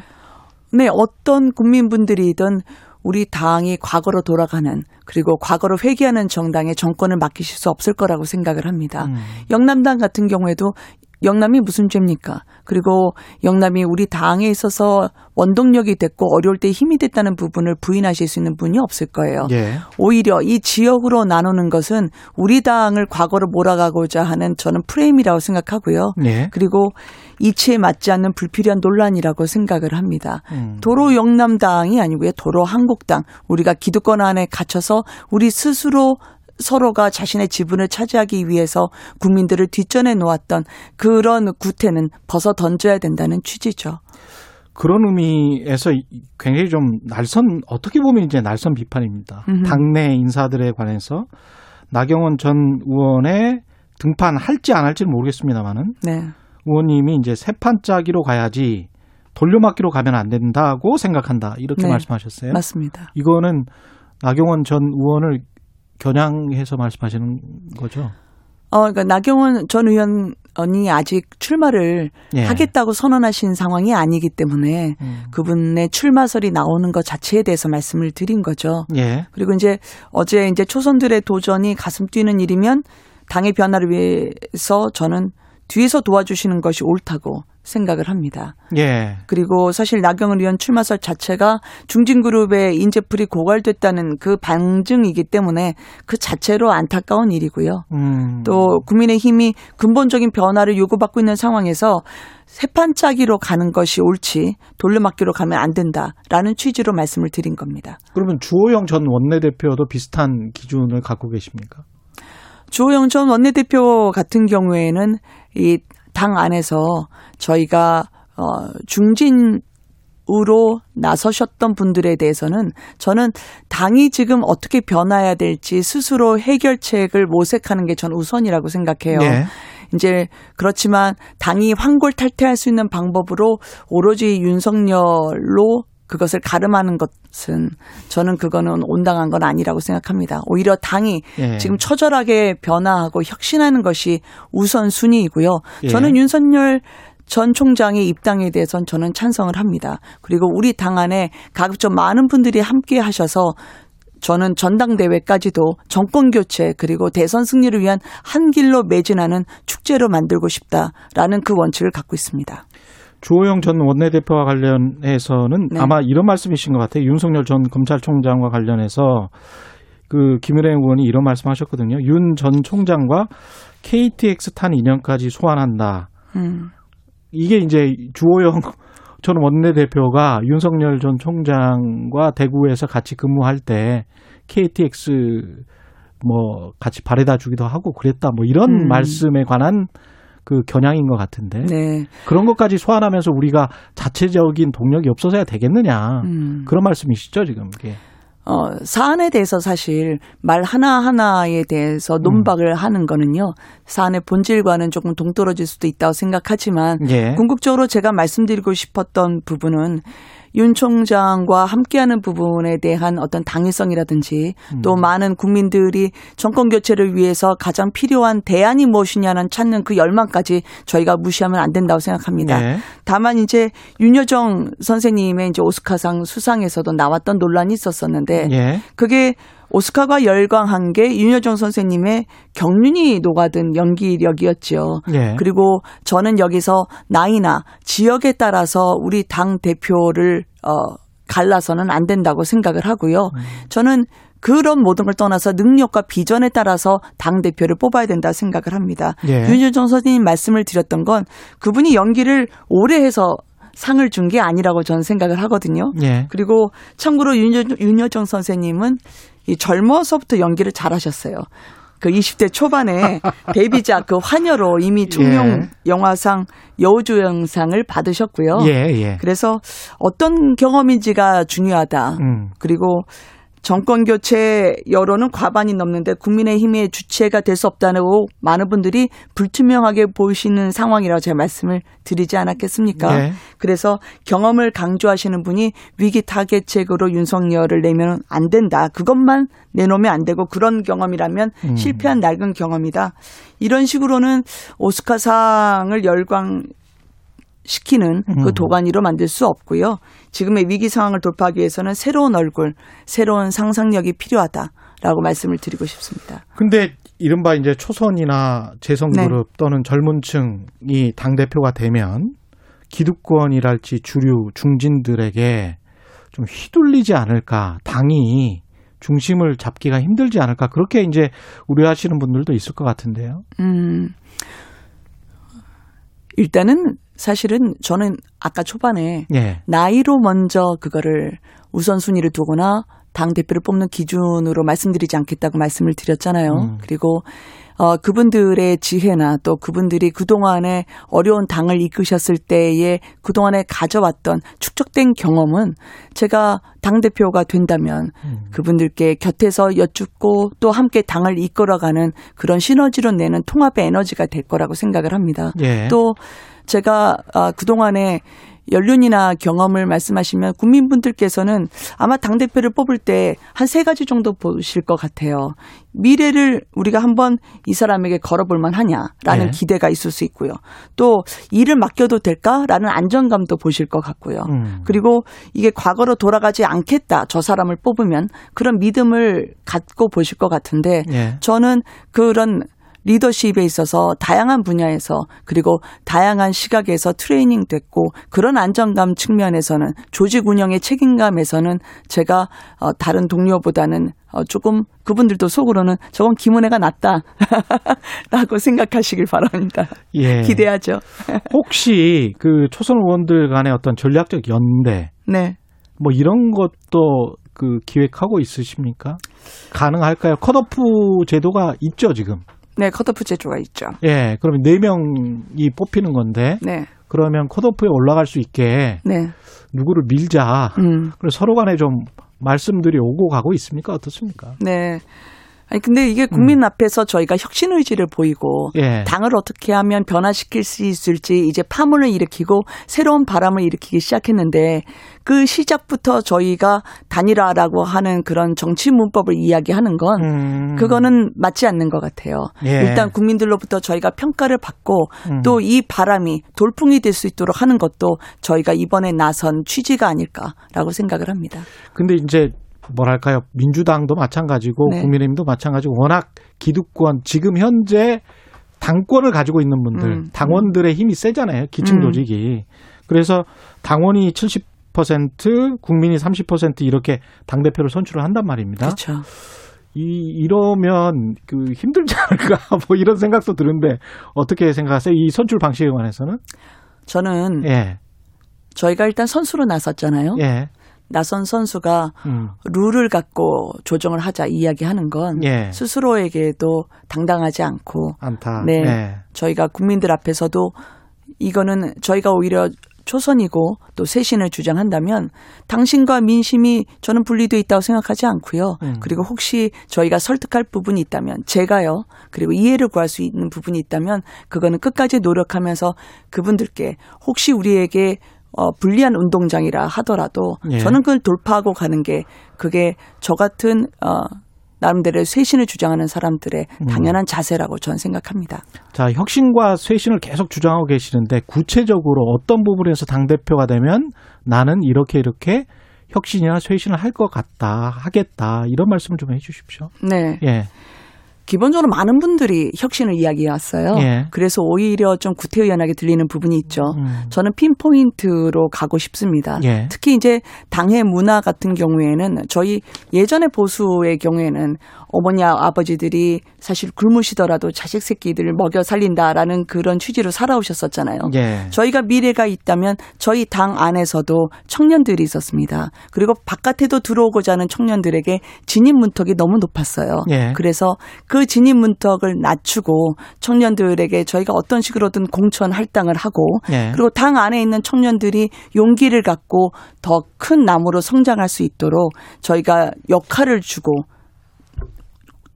네, 어떤 국민분들이든 우리 당이 과거로 돌아가는 그리고 과거로 회귀하는 정당에 정권을 맡기실 수 없을 거라고 생각을 합니다. 음. 영남당 같은 경우에도 영남이 무슨 죄입니까? 그리고 영남이 우리 당에 있어서 원동력이 됐고 어려울 때 힘이 됐다는 부분을 부인하실 수 있는 분이 없을 거예요. 예. 오히려 이 지역으로 나누는 것은 우리 당을 과거로 몰아가고자 하는 저는 프레임이라고 생각하고요. 예. 그리고 이치에 맞지 않는 불필요한 논란이라고 생각을 합니다. 음. 도로 영남당이 아니고요. 도로 한국당. 우리가 기득권 안에 갇혀서 우리 스스로 서로가 자신의 지분을 차지하기 위해서 국민들을 뒷전에 놓았던 그런 구태는 벗어 던져야 된다는 취지죠. 그런 의미에서 이- 굉장히 좀 날선 어떻게 보면 이제 날선 비판입니다. 음흠. 당내 인사들에 관해서 나경원 전 의원의 등판 할지 안 할지는 모르겠습니다만은 네. 의원님이 이제 세 판짜기로 가야지 돌려막기로 가면 안 된다고 생각한다 이렇게 네. 말씀하셨어요. 맞습니다. 이거는 나경원 전 의원을 겨냥해서 말씀하시는 거죠. 어, 그러니까 나경원 전 의원이 아직 출마를 예. 하겠다고 선언하신 상황이 아니기 때문에 음. 그분의 출마설이 나오는 것 자체에 대해서 말씀을 드린 거죠. 예. 그리고 이제 어제 이제 초선들의 도전이 가슴 뛰는 일이면 당의 변화를 위해서 저는 뒤에서 도와주시는 것이 옳다고 생각을 합니다. 예. 그리고 사실 나경원 의원 출마설 자체가 중진그룹의 인재풀이 고갈됐다는 그 반증이기 때문에 그 자체로 안타까운 일이고요. 음. 또 국민의힘이 근본적인 변화를 요구받고 있는 상황에서 세판짜기로 가는 것이 옳지 돌려막기로 가면 안 된다라는 취지로 말씀을 드린 겁니다. 그러면 주호영 전 원내대표도 비슷한 기준을 갖고 계십니까? 주호영 전 원내대표 같은 경우에는 이 당 안에서 저희가 어 중진 으로 나서셨던 분들에 대해서는 저는 당이 지금 어떻게 변화해야 될지 스스로 해결책을 모색하는 게 전 우선이라고 생각해요. 예. 이제 그렇지만 당이 환골탈퇴할 수 있는 방법으로 오로지 윤석열로 그것을 가름하는 것은 저는 그거는 온당한 건 아니라고 생각합니다. 오히려 당이 예. 지금 처절하게 변화하고 혁신하는 것이 우선순위이고요. 예. 저는 윤석열 전 총장의 입당에 대해서는 저는 찬성을 합니다. 그리고 우리 당 안에 가급적 많은 분들이 함께 하셔서 저는 전당대회까지도 정권 교체 그리고 대선 승리를 위한 한 길로 매진하는 축제로 만들고 싶다라는 그 원칙을 갖고 있습니다. 주호영 전 원내대표와 관련해서는 네. 아마 이런 말씀이신 것 같아요. 윤석열 전 검찰총장과 관련해서 그 김은혜 의원이 이런 말씀하셨거든요. 윤 전 총장과 KTX 탄 인연까지 소환한다. 음. 이게 이제 주호영 전 원내대표가 윤석열 전 총장과 대구에서 같이 근무할 때 KTX 뭐 같이 바래다 주기도 하고 그랬다. 뭐 이런 음. 말씀에 관한 그 겨냥인 것 같은데 네. 그런 것까지 소환하면서 우리가 자체적인 동력이 없어져야 되겠느냐 음. 그런 말씀이시죠 지금 이게 어, 사안에 대해서 사실 말 하나하나에 대해서 논박을 하는 거는요. 사안의 본질과는 조금 동떨어질 수도 있다고 생각하지만 예. 궁극적으로 제가 말씀드리고 싶었던 부분은 윤 총장과 함께하는 부분에 대한 어떤 당위성이라든지 또 많은 국민들이 정권 교체를 위해서 가장 필요한 대안이 무엇이냐는 찾는 그 열망까지 저희가 무시하면 안 된다고 생각합니다. 예. 다만 이제 윤여정 선생님의 이제 오스카상 수상에서도 나왔던 논란이 있었었는데 예. 그게 오스카가 열광한 게 윤여정 선생님의 경륜이 녹아든 연기력이었죠. 예. 그리고 저는 여기서 나이나 지역에 따라서 우리 당 대표를 어 갈라서는 안 된다고 생각을 하고요. 음. 저는 그런 모든 걸 떠나서 능력과 비전에 따라서 당 대표를 뽑아야 된다 생각을 합니다. 예. 윤여정 선생님 말씀을 드렸던 건 그분이 연기를 오래 해서 상을 준 게 아니라고 저는 생각을 하거든요. 예. 그리고 참고로 윤여, 윤여정 선생님은 이 젊어서부터 연기를 잘하셨어요. 그 20대 초반에 데뷔작 그 화녀로 이미 청룡 예. 영화상 여우조연상을 받으셨고요. 예, 예. 그래서 어떤 경험인지가 중요하다. 음. 그리고 정권 교체 여론은 과반이 넘는데 국민의힘의 주체가 될 수 없다고 많은 분들이 불투명하게 보시는 상황이라고 제가 말씀을 드리지 않았겠습니까? 예. 그래서 경험을 강조하시는 분이 위기 타겟책으로 윤석열을 내면 안 된다. 그것만 내놓으면 안 되고 그런 경험이라면 음. 실패한 낡은 경험이다. 이런 식으로는 오스카상을 열광 시키는 음. 그 도가니로 만들 수 없고요. 지금의 위기 상황을 돌파하기 위해서는 새로운 얼굴, 새로운 상상력이 필요하다라고 말씀을 드리고 싶습니다. 근데 이른바 이제 초선이나 네. 재선그룹 또는 젊은 층이 당대표가 되면 기득권이랄지 주류 중진들에게 좀 휘둘리지 않을까, 당이 중심을 잡기가 힘들지 않을까, 그렇게 이제 우려하시는 분들도 있을 것 같은데요. 음, 일단은 사실은 저는 아까 초반에 예. 나이로 먼저 그거를 우선순위를 두거나 당 대표를 뽑는 기준으로 말씀드리지 않겠다고 말씀을 드렸잖아요. 음. 그리고 어 그분들의 지혜나 또 그분들이 그동안에 어려운 당을 이끄셨을 때에 그동안에 가져왔던 축적된 경험은 제가 당 대표가 된다면 음. 그분들께 곁에서 여쭙고 또 함께 당을 이끌어가는 그런 시너지로 내는 통합의 에너지가 될 거라고 생각을 합니다. 예. 또 제가 아, 그동안에 연륜이나 경험을 말씀하시면 국민분들께서는 아마 당대표를 뽑을 때 한 세 가지 정도 보실 것 같아요. 미래를 우리가 한번 이 사람에게 걸어볼 만하냐라는 네. 기대가 있을 수 있고요. 또 일을 맡겨도 될까라는 안정감도 보실 것 같고요. 음. 그리고 이게 과거로 돌아가지 않겠다. 저 사람을 뽑으면 그런 믿음을 갖고 보실 것 같은데 예. 저는 그런 리더십에 있어서 다양한 분야에서 그리고 다양한 시각에서 트레이닝 됐고 그런 안정감 측면에서는 조직 운영의 책임감에서는 제가 어, 다른 동료보다는 어, 조금 그분들도 속으로는 저건 김은혜가 낫다라고 생각하시길 바랍니다. 예. 기대하죠. 혹시 그 초선 의원들 간의 어떤 전략적 연대, 네. 뭐 이런 것도 그 기획하고 있으십니까? 가능할까요? 컷오프 제도가 있죠, 지금. 네, 컷오프 제조가 있죠. 예, 그러면 네 명이 뽑히는 건데 네. 그러면 컷오프에 올라갈 수 있게 네. 누구를 밀자. 음. 그래서 서로 간에 좀 말씀들이 오고 가고 있습니까? 어떻습니까? 네. 아니 근데 이게 국민 앞에서 저희가 혁신 의지를 보이고 예. 당을 어떻게 하면 변화시킬 수 있을지 이제 파문을 일으키고 새로운 바람을 일으키기 시작했는데 그 시작부터 저희가 단일화라고 하는 그런 정치 문법을 이야기하는 건 음. 그거는 맞지 않는 것 같아요. 예. 일단 국민들로부터 저희가 평가를 받고 음. 또이 바람이 돌풍이 될 수 있도록 하는 것도 저희가 이번에 나선 취지가 아닐까라고 생각을 합니다. 근데 이제 뭐랄까요? 민주당도 마찬가지고 네. 국민의힘도 마찬가지고 워낙 기득권 지금 현재 당권을 가지고 있는 분들 음. 당원들의 힘이 세잖아요. 기층 음. 조직이. 그래서 당원이 70% 국민이 30% 이렇게 당 대표를 선출을 한단 말입니다. 그렇죠. 이 이러면 그 힘들지 않을까 뭐 이런 생각도 드는데 어떻게 생각하세요? 이 선출 방식에 관해서는? 저는 예. 저희가 일단 선수로 나섰잖아요. 예. 나선 선수가 음. 룰을 갖고 조정을 하자 이야기하는 건 예. 스스로에게도 당당하지 않고 안타. 네. 예. 저희가 국민들 앞에서도 이거는 저희가 오히려 초선이고 또 쇄신을 주장한다면 당신과 민심이 저는 분리돼 있다고 생각하지 않고요. 음. 그리고 혹시 저희가 설득할 부분이 있다면 제가요. 그리고 이해를 구할 수 있는 부분이 있다면 그거는 끝까지 노력하면서 그분들께 혹시 우리에게 어, 불리한 운동장이라 하더라도 예. 저는 그걸 돌파하고 가는 게 그게 저 같은 어, 나름대로 쇄신을 주장하는 사람들의 음. 당연한 자세라고 저는 생각합니다. 자, 혁신과 쇄신을 계속 주장하고 계시는데 구체적으로 어떤 부분에서 당대표가 되면 나는 이렇게 이렇게 혁신이나 쇄신을 할 것 같다, 하겠다, 이런 말씀 좀해 주십시오. 네. 예. 기본적으로 많은 분들이 혁신을 이야기해 왔어요. 예. 그래서 오히려 좀 구태의연하게 들리는 부분이 있죠. 음. 저는 핀포인트로 가고 싶습니다. 예. 특히 이제 당의 문화 같은 경우에는 저희 예전의 보수의 경우에는 어머니 아버지들이 사실 굶으시더라도 자식 새끼들을 먹여 살린다라는 그런 취지로 살아오셨었잖아요. 예. 저희가 미래가 있다면 저희 당 안에서도 청년들이 있었습니다. 그리고 바깥에도 들어오고자 하는 청년들에게 진입 문턱이 너무 높았어요. 예. 그래서 그 진입 문턱을 낮추고 청년들에게 저희가 어떤 식으로든 공천 할당을 하고 예. 그리고 당 안에 있는 청년들이 용기를 갖고 더 큰 나무로 성장할 수 있도록 저희가 역할을 주고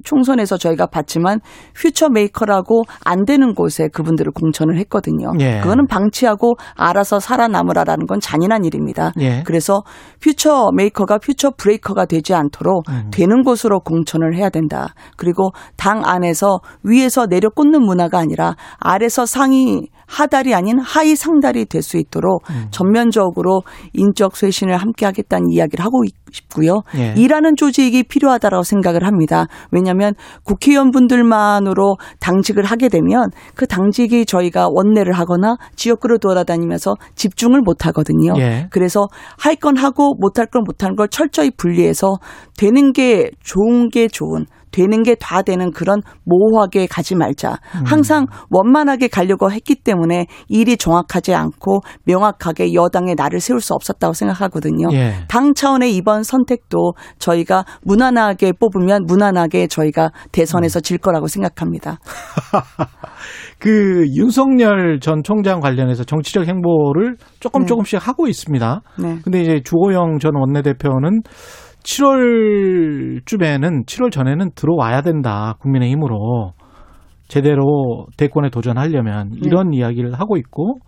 총선에서 저희가 봤지만 future maker라고 안 되는 곳에 그분들을 공천을 했거든요. 예. 그거는 방치하고 알아서 살아남으라라는 건 잔인한 일입니다. 예. 그래서 퓨처 메이커가 퓨처 브레이커가 되지 않도록 음. 되는 곳으로 공천을 해야 된다. 그리고 당 안에서 위에서 내려 꽂는 문화가 아니라 아래서 상의 하달이 아닌 하의 상달이 될 수 있도록 음. 전면적으로 인적 쇄신을 함께 하겠다는 이야기를 하고 싶고요. 예. 일하는 조직이 필요하다라고 생각을 합니다. 왜냐하면 국회의원분들만으로 당직을 하게 되면 그 당직이 저희가 원내를 하거나 지역구를 돌아다니면서 집중을 못 하거든요. 예. 그래서 할 건 하고 못할 건 못하는 걸 철저히 분리해서 되는 게 좋은 게 좋은 되는 게 다 되는 그런 모호하게 가지 말자. 음. 항상 원만하게 가려고 했기 때문에 일이 정확하지 않고 명확하게 여당의 날을 세울 수 없었다고 생각하거든요. 예. 당 차원의 이번 선택도 저희가 무난하게 뽑으면 무난하게 저희가 대선에서 질 거라고 생각합니다. 그 윤석열 전 총장 관련해서 정치적 행보를 조금 네. 조금씩 하고 있습니다. 네. 근데 이제 주호영 전 원내대표는 7월쯤에는 7월 전에는 들어와야 된다. 국민의힘으로 제대로 대권에 도전하려면 네. 이런 이야기를 하고 있고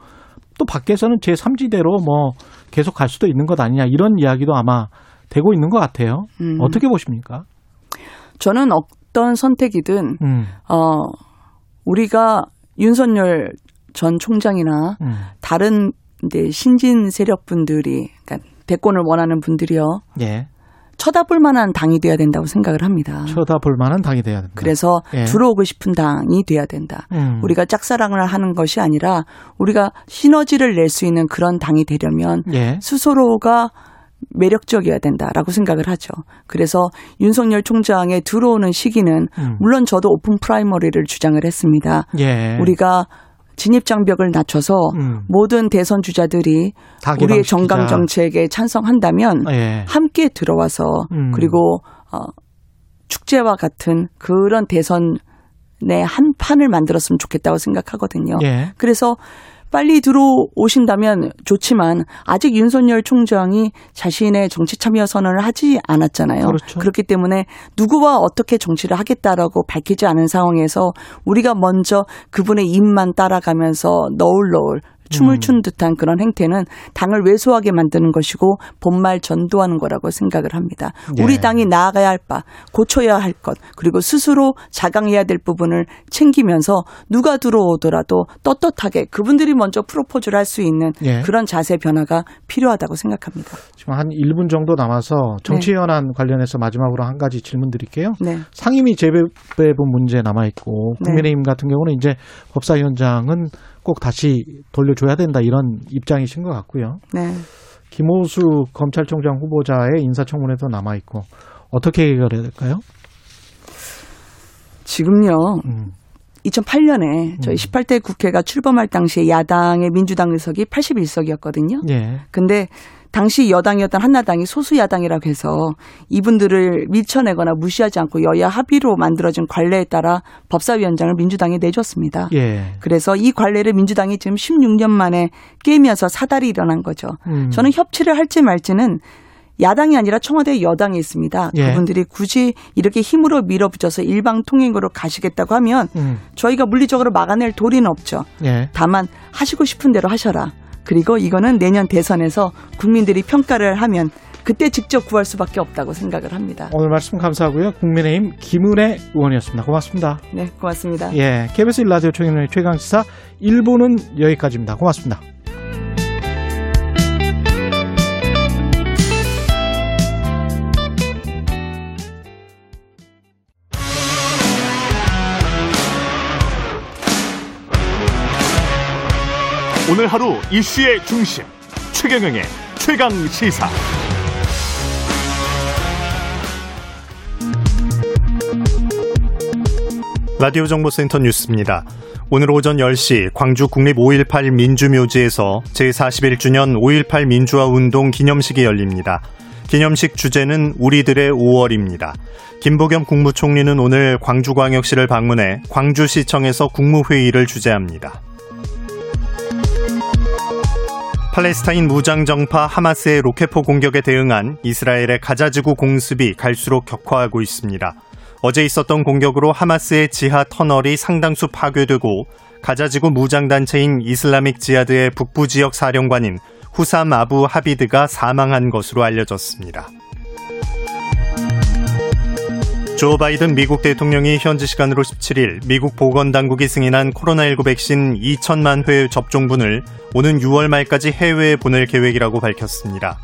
또 밖에서는 제 3지대로 뭐 계속 갈 수도 있는 것 아니냐 이런 이야기도 아마 되고 있는 것 같아요. 음. 어떻게 보십니까? 저는 어떤 선택이든 음, 어 우리가 윤석열 전 총장이나 음, 다른 이제 신진 세력분들이 그러니까 대권을 원하는 분들이요 예. 쳐다볼 만한 당이 돼야 된다고 생각을 합니다. 쳐다볼 만한 당이 돼야 된다. 그래서 예. 들어오고 싶은 당이 돼야 된다. 음. 우리가 짝사랑을 하는 것이 아니라 우리가 시너지를 낼 수 있는 그런 당이 되려면 예. 스스로가 매력적이어야 된다라고 생각을 하죠. 그래서 윤석열 총장에 들어오는 시기는 음. 물론 저도 오픈 프라이머리를 주장을 했습니다. 예. 우리가 진입 장벽을 낮춰서 음. 모든 대선 주자들이 다 우리의. 정강 정책에 찬성한다면 예. 함께 들어와서 음. 그리고 어, 축제와 같은 그런 대선의 한 판을 만들었으면 좋겠다고 생각하거든요. 예. 그래서 빨리 들어오신다면 좋지만 아직 윤석열 총장이 자신의 정치 참여 선언을 하지 않았잖아요. 그렇죠. 그렇기 때문에 누구와 어떻게 정치를 하겠다라고 밝히지 않은 상황에서 우리가 먼저 그분의 입만 따라가면서 너울너울 춤을 음. 춘 듯한 그런 행태는 당을 왜소하게 만드는 것이고 본말 전도하는 거라고 생각을 합니다. 예. 우리 당이 나아가야 할 바, 고쳐야 할 것, 그리고 스스로 자강해야 될 부분을 챙기면서 누가 들어오더라도 떳떳하게 그분들이 먼저 프로포즈를 할 수 있는 예. 그런 자세 변화가 필요하다고 생각합니다. 지금 한 1분 정도 남아서 정치 현안 관련해서 마지막으로 한 가지 질문 드릴게요. 네. 상임위 재배분 문제 남아 있고 네. 국민의힘 같은 경우는 이제 법사위원장은 꼭 다시 돌려줘야 된다 이런 입장이신 것 같고요. 네. 김호수 검찰총장 후보자의 인사청문회도 남아 있고 어떻게 해결해야 될까요? 지금요. 음, 2008년에 저희 18대 국회가 출범할 당시에 야당의 민주당 의석이 81석이었거든요. 예, 근데 당시 여당이었던 한나당이 소수 야당이라고 해서 이분들을 밀쳐내거나 무시하지 않고 여야 합의로 만들어진 관례에 따라 법사위원장을 민주당에 내줬습니다. 예. 그래서 이 관례를 민주당이 지금 16년 만에 깨면서 사달이 일어난 거죠. 음. 저는 협치를 할지 말지는 야당이 아니라 청와대 여당이 있습니다. 예. 그분들이 굳이 이렇게 힘으로 밀어붙여서 일방 통행으로 가시겠다고 하면 음, 저희가 물리적으로 막아낼 도리는 없죠. 예. 다만 하시고 싶은 대로 하셔라. 그리고 이거는 내년 대선에서 국민들이 평가를 하면 그때 직접 구할 수밖에 없다고 생각을 합니다. 오늘 말씀 감사하고요. 국민의힘 김은혜 의원이었습니다. 고맙습니다. 네, 고맙습니다. 예, KBS 일라디오 최경영의 최강시사 1부는 여기까지입니다. 고맙습니다. 오늘 하루 이슈의 중심 최경영의 최강 시사. 라디오 정보센터 뉴스입니다. 오늘 오전 10시 광주 국립 5.18 민주묘지에서 제41주년 5.18 민주화 운동 기념식이 열립니다. 기념식 주제는 우리들의 5월입니다. 김보겸 국무총리는 오늘 광주광역시를 방문해 광주시청에서 국무회의를 주재합니다. 팔레스타인 무장정파 하마스의 로켓포 공격에 대응한 이스라엘의 가자지구 공습이 갈수록 격화하고 있습니다. 어제 있었던 공격으로 하마스의 지하 터널이 상당수 파괴되고 가자지구 무장단체인 이슬라믹 지하드의 북부 지역 사령관인 후삼 아부 하비드가 사망한 것으로 알려졌습니다. 조 바이든 미국 대통령이 현지 시간으로 17일 미국 보건당국이 승인한 코로나19 백신 2천만 회 접종분을 오는 6월 말까지 해외에 보낼 계획이라고 밝혔습니다.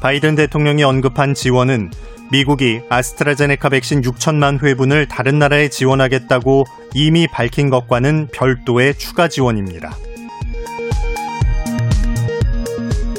바이든 대통령이 언급한 지원은 미국이 아스트라제네카 백신 6천만 회분을 다른 나라에 지원하겠다고 이미 밝힌 것과는 별도의 추가 지원입니다.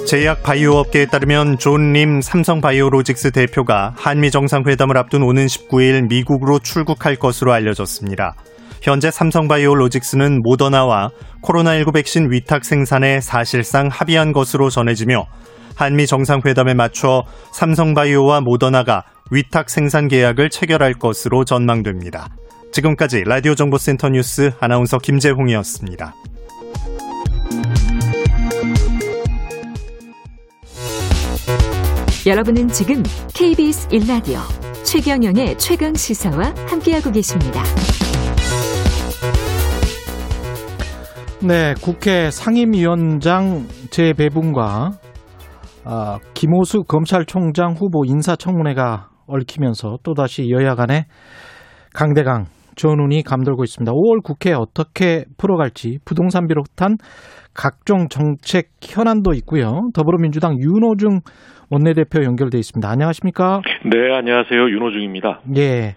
제약 바이오업계에 따르면 존 림 삼성바이오로직스 대표가 한미 정상회담을 앞둔 오는 19일 미국으로 출국할 것으로 알려졌습니다. 현재 삼성바이오로직스는 모더나와 코로나19 백신 위탁 생산에 사실상 합의한 것으로 전해지며 한미 정상회담에 맞춰 삼성바이오와 모더나가 위탁 생산 계약을 체결할 것으로 전망됩니다. 지금까지 라디오 정보센터 뉴스 아나운서 김재홍이었습니다. 여러분은 지금 KBS 1라디오 최경영의 최강 시사와 함께하고 계십니다. 네, 국회 상임위원장 재배분과 아, 김호수 검찰총장 후보 인사청문회가 얽히면서 또다시 여야 간의 강대강 전운이 감돌고 있습니다. 5월 국회 어떻게 풀어갈지 부동산 비롯한 각종 정책 현안도 있고요. 더불어민주당 윤호중 원내대표 연결돼 있습니다. 안녕하십니까? 네, 안녕하세요. 윤호중입니다. 예.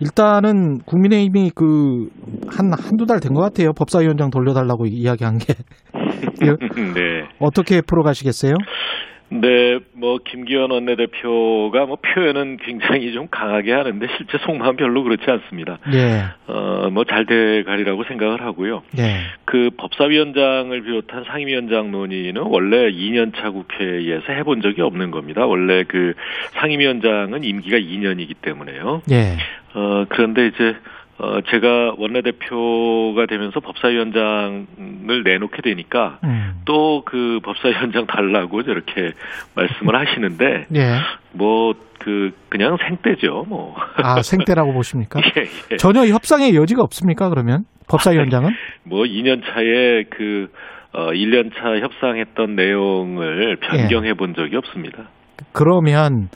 일단은 국민의힘이 그, 한, 한두 달 된 것 같아요. 법사위원장 돌려달라고 이야기한 게. 네. 어떻게 풀어가시겠어요? 네, 뭐 김기현 원내대표가 뭐 표현은 굉장히 좀 강하게 하는데 실제 속마음 별로 그렇지 않습니다. 예. 어, 뭐 잘 돼가리라고 생각을 하고요. 예. 그 법사위원장을 비롯한 상임위원장 논의는 원래 2년차 국회에서 해본 적이 없는 겁니다. 원래 그 상임위원장은 임기가 2년이기 때문에요. 예. 어, 그런데 이제 어, 제가 원내대표가 되면서 법사위원장을 내놓게 되니까 음. 또그 법사위원장 달라고 저렇게 말씀을 하시는데 예. 뭐그 그냥 생떼죠 뭐. 아, 생떼라고 보십니까? 예, 예. 전혀 협상의 여지가 없습니까, 그러면? 법사위원장은? 뭐 2년 차에 그 어, 1년 차 협상했던 내용을 변경해 본 적이 없습니다. 그러면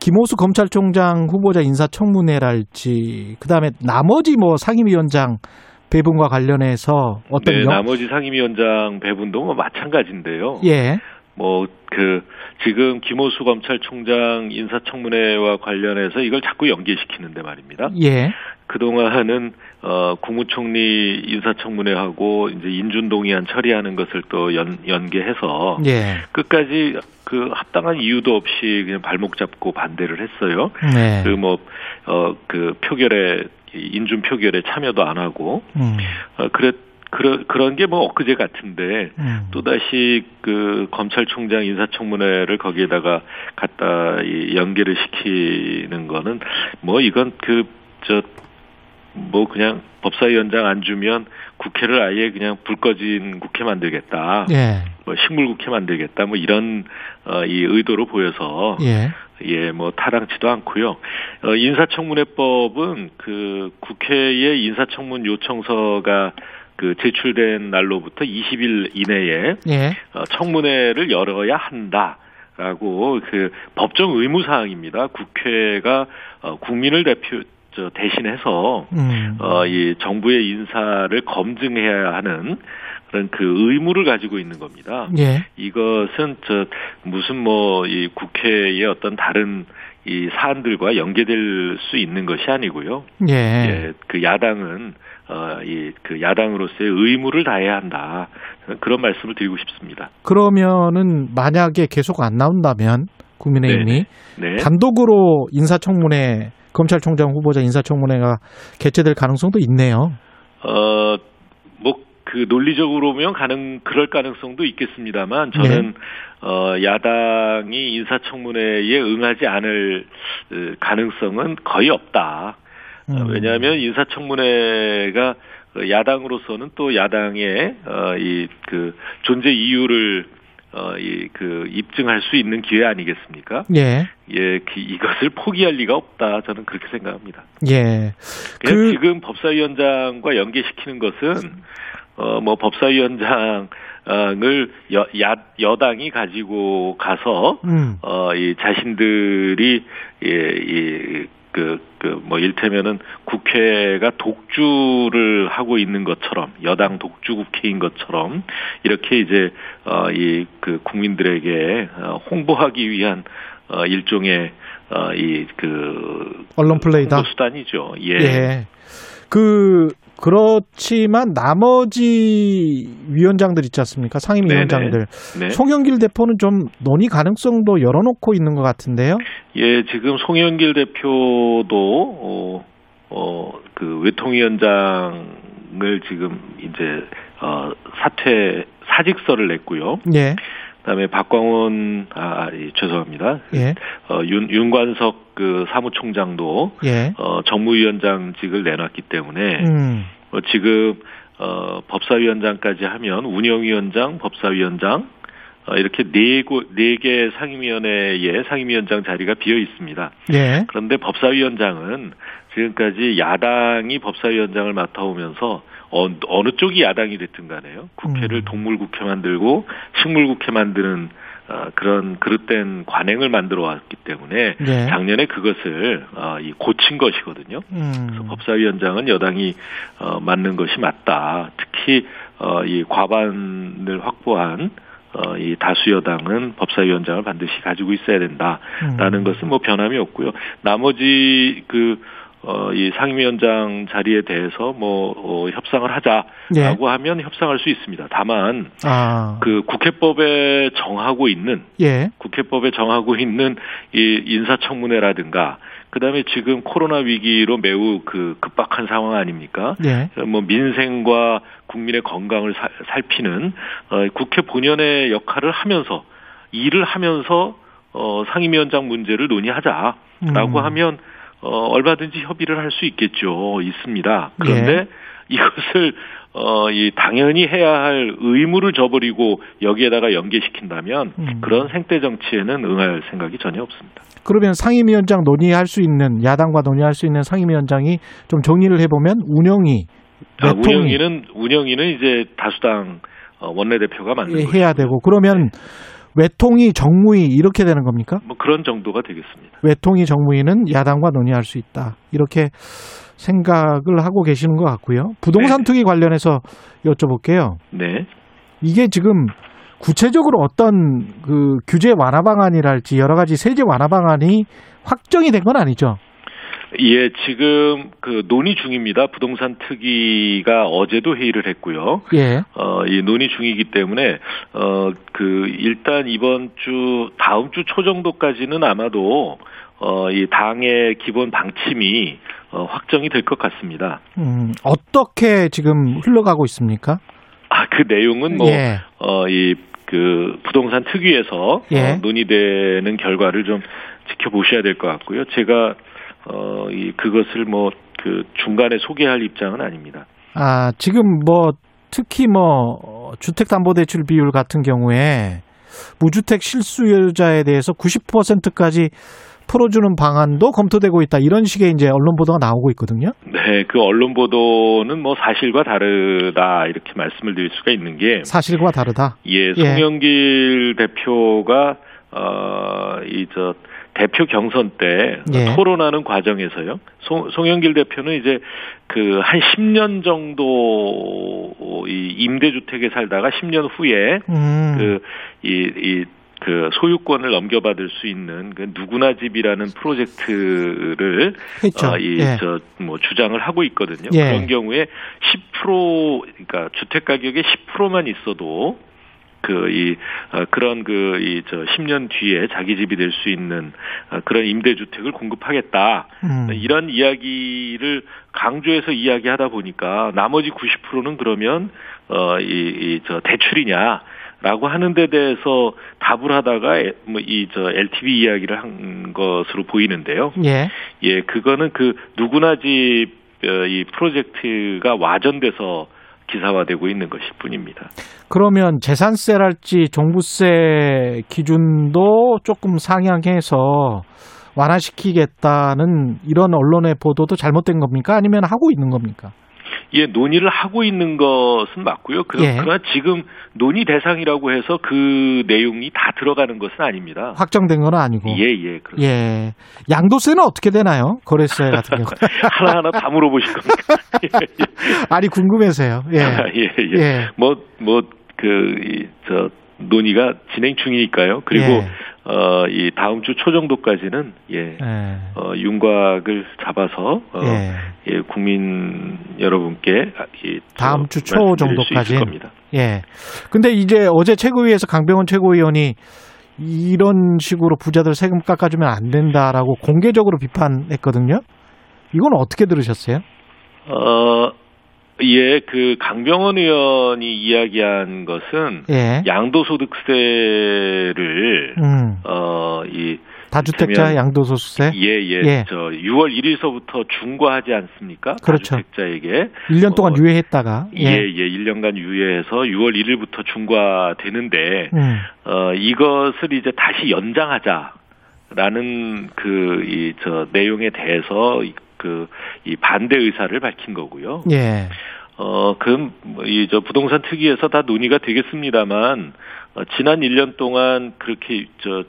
김호수 검찰총장 후보자 인사청문회랄지 그다음에 나머지 뭐 상임위원장 배분과 관련해서 어떤 네, 영... 나머지 상임위원장 배분도 뭐 마찬가지인데요. 예. 뭐 그 지금 김호수 검찰총장 인사청문회와 관련해서 이걸 자꾸 연계시키는데 말입니다. 예. 그동안은 어 국무총리 인사청문회하고 이제 인준동의안 처리하는 것을 또 연, 연계해서 예. 끝까지 그 합당한 이유도 없이 그냥 발목 잡고 반대를 했어요. 네. 그뭐 어 그 표결에 인준 표결에 참여도 안 하고 음. 어 그랬 그런 그런 게 뭐 엊그제 같은데 음. 또 다시 그 검찰총장 인사청문회를 거기에다가 갖다 이 연계를 시키는 거는 뭐 이건 그저 뭐 그냥 법사위원장 안 주면 국회를 아예 그냥 불 꺼진 국회 만들겠다. 예. 뭐 식물 국회 만들겠다. 뭐 이런 어, 이 의도로 보여서 예. 예, 뭐 타당치도 않고요. 어, 인사청문회법은 그 국회의 인사청문 요청서가 그 제출된 날로부터 20일 이내에 예. 어, 청문회를 열어야 한다. 라고 그 법정 의무 사항입니다. 국회가 어, 국민을 대표 저 대신해서 음. 어, 이 정부의 인사를 검증해야 하는 그런 그 의무를 가지고 있는 겁니다. 예. 이것은 저 무슨 뭐 이 국회의 어떤 다른 이 사안들과 연계될 수 있는 것이 아니고요. 예. 예, 그 야당은 어, 이그 야당으로서의 의무를 다해야 한다. 그런 말씀을 드리고 싶습니다. 그러면은 만약에 계속 안 나온다면 국민의힘이 네. 단독으로 인사청문회 검찰총장 후보자 인사청문회가 개최될 가능성도 있네요. 어, 뭐, 그 논리적으로 보면 가능, 그럴 가능성도 있겠습니다만 저는 어, 야당이 인사청문회에 응하지 않을 어, 가능성은 거의 없다. 어, 음. 왜냐하면 인사청문회가 그 야당으로서는 또 야당의 어, 이 그 존재 이유를 어, 이, 그, 입증할 수 있는 기회 아니겠습니까? 예, 예, 그, 이것을 포기할 리가 없다. 저는 그렇게 생각합니다. 예. 그- 지금 법사위원장과 연계시키는 것은 어 뭐 법사위원장을 여, 야, 여당이 가지고 가서 음, 어 이 자신들이 예 이 그 그 뭐 일테면은 국회가 독주를 하고 있는 것처럼 여당 독주 국회인 것처럼 이렇게 이제 어 이 그 국민들에게 어, 홍보하기 위한 어 일종의 어 이 그 언론 플레이다. 수단이죠. 예. 예. 그 그렇지만 나머지 위원장들 있지 않습니까? 상임위원장들. 네. 송영길 대표는 좀 논의 가능성도 열어놓고 있는 것 같은데요. 예, 지금 송영길 대표도 어, 어, 그 외통위원장을 지금 이제 어, 사퇴 사직서를 냈고요. 예, 그다음에 박광원 아, 예, 죄송합니다. 예, 어, 윤 윤관석 그 사무총장도 예. 어, 정무위원장직을 내놨기 때문에 음, 어, 지금 어, 법사위원장까지 하면 운영위원장, 법사위원장 어, 이렇게 네네개 상임위원회에 상임위원장 자리가 비어 있습니다. 예. 그런데 법사위원장은 지금까지 야당이 법사위원장을 맡아오면서 어, 어느 쪽이 야당이 됐든 간에요. 국회를 음. 동물국회 만들고 식물국회 만드는 어, 그런 그릇된 관행을 만들어 왔기 때문에 예. 작년에 그것을 어, 이 고친 것이거든요. 음, 법사위원장은 여당이 어, 맞는 것이 맞다. 특히 어, 이 과반을 확보한 어, 이 다수 여당은 법사위원장을 반드시 가지고 있어야 된다라는 음. 것은 뭐 변함이 없고요. 나머지 그 어, 이 상임위원장 자리에 대해서 뭐 어, 협상을 하자라고 예. 하면 협상할 수 있습니다. 다만 아, 그 국회법에 정하고 있는 예, 국회법에 정하고 있는 이 인사청문회라든가 그다음에 지금 코로나 위기로 매우 그 급박한 상황 아닙니까? 예, 뭐 민생과 국민의 건강을 살, 살피는 어, 국회 본연의 역할을 하면서 일을 하면서 어, 상임위원장 문제를 논의하자라고 음. 하면 어, 얼마든지 협의를 할 수 있겠죠. 있습니다. 그런데 예. 이것을 어, 이 당연히 해야 할 의무를 저버리고 여기에다가 연계시킨다면 음. 그런 생태 정치에는 응할 생각이 전혀 없습니다. 그러면 상임위원장 논의할 수 있는 야당과 논의할 수 있는 상임위원장이 좀 정리를 해보면 운영이 아, 운영위는 운영위는 이제 다수당 어, 원내대표가 예, 거죠. 해야 되고 그러면 외통위 정무위 이렇게 되는 겁니까? 뭐 그런 정도가 되겠습니다. 외통위 정무위는 야당과 논의할 수 있다 이렇게 생각을 하고 계시는 것 같고요. 부동산 네. 투기 관련해서 여쭤볼게요. 네. 이게 지금 구체적으로 어떤 그 규제 완화 방안이랄지 여러 가지 세제 완화 방안이 확정이 된 건 아니죠. 예, 지금 그 논의 중입니다. 부동산 특위가 어제도 회의를 했고요. 예. 어, 이 논의 중이기 때문에 어, 그 일단 이번 주 다음 주 초 정도까지는 아마도 어, 이 당의 기본 방침이 어, 확정이 될 것 같습니다. 음, 어떻게 지금 흘러가고 있습니까? 아, 그 내용은 뭐 예. 어, 이, 그, 부동산 특위에서 예. 어, 논의되는 결과를 좀 지켜보셔야 될 것 같고요. 제가, 어, 이, 그것을 뭐, 그, 중간에 소개할 입장은 아닙니다. 아, 지금 뭐 특히 뭐 어, 주택담보대출 비율 같은 경우에 무주택 실수요자에 대해서 90%까지 풀어주는 방안도 검토되고 있다 이런 식의 이제 언론 보도가 나오고 있거든요. 네, 그 언론 보도는 뭐 사실과 다르다, 이렇게 말씀을 드릴 수가 있는 게, 사실과 다르다. 예, 송영길 대표가, 어, 이, 저, 대표 경선 때 예. 토론하는 과정에서요. 송, 송영길 대표는 이제 그 한 10년 정도 이 임대주택에 살다가 10년 후에 음, 그, 이, 이, 그그 소유권을 넘겨받을 수 있는 그 누구나 집이라는 프로젝트를 했죠. 어, 이 예. 저뭐 주장을 하고 있거든요. 예. 그런 경우에 10% 그러니까 주택 가격의 10%만 있어도 그이 그런 그 이 저 10년 뒤에 자기 집이 될 수 있는 어, 그런 임대 주택을 공급하겠다. 음. 이런 이야기를 강조해서 이야기하다 보니까 나머지 90%는 그러면 어이이저 대출이냐 라고 하는 데 대해서 답을 하다가 뭐 이 저 LTV 이야기를 한 것으로 보이는데요. 예. 예, 그거는 그 누구나 집 어, 이 프로젝트가 와전돼서 기사화되고 있는 것일 뿐입니다. 그러면 재산세랄지 종부세 기준도 조금 상향해서 완화시키겠다는 이런 언론의 보도도 잘못된 겁니까? 아니면 하고 있는 겁니까? 예, 논의를 하고 있는 것은 맞고요. 그러, 예. 그러나 지금 논의 대상이라고 해서 그 내용이 다 들어가는 것은 아닙니다. 확정된 건 아니고. 예, 예, 그렇습니다. 예. 양도세는 어떻게 되나요? 거래세 같은 경우. 하나하나 다 물어보실 겁니까? 예, 예. 아니 궁금해서요. 예. 예, 예. 예. 뭐, 뭐, 그, 이, 저, 논의가 진행 중이니까요. 그리고, 예. 어, 이 다음 주 초 정도까지는, 예, 예. 어, 윤곽을 잡아서, 어, 예. 예, 국민 여러분께, 아, 이, 저 다음 주 초 정도까지. 겁니다. 예. 근데 이제 어제 최고위에서 강병원 최고위원이 이런 식으로 부자들 세금 깎아주면 안 된다라고 공개적으로 비판했거든요. 이건 어떻게 들으셨어요? 어, 예, 그 강병원 의원이 이야기한 것은 예. 양도소득세를 음. 어, 이 다주택자 양도소득세 예, 예, 예. 저 6월 1일서부터 중과하지 않습니까? 그렇죠. 다주택자에게 1년 동안 어, 유예했다가 예, 예, 1년간 유예해서 6월 1일부터 중과되는데 음. 어, 이것을 이제 다시 연장하자 라는 그 이 저 내용에 대해서 그 이 반대 의사를 밝힌 거고요. 예. 어, 그, 이, 저, 부동산 특위에서 다 논의가 되겠습니다만, 어, 지난 1년 동안 그렇게, 저,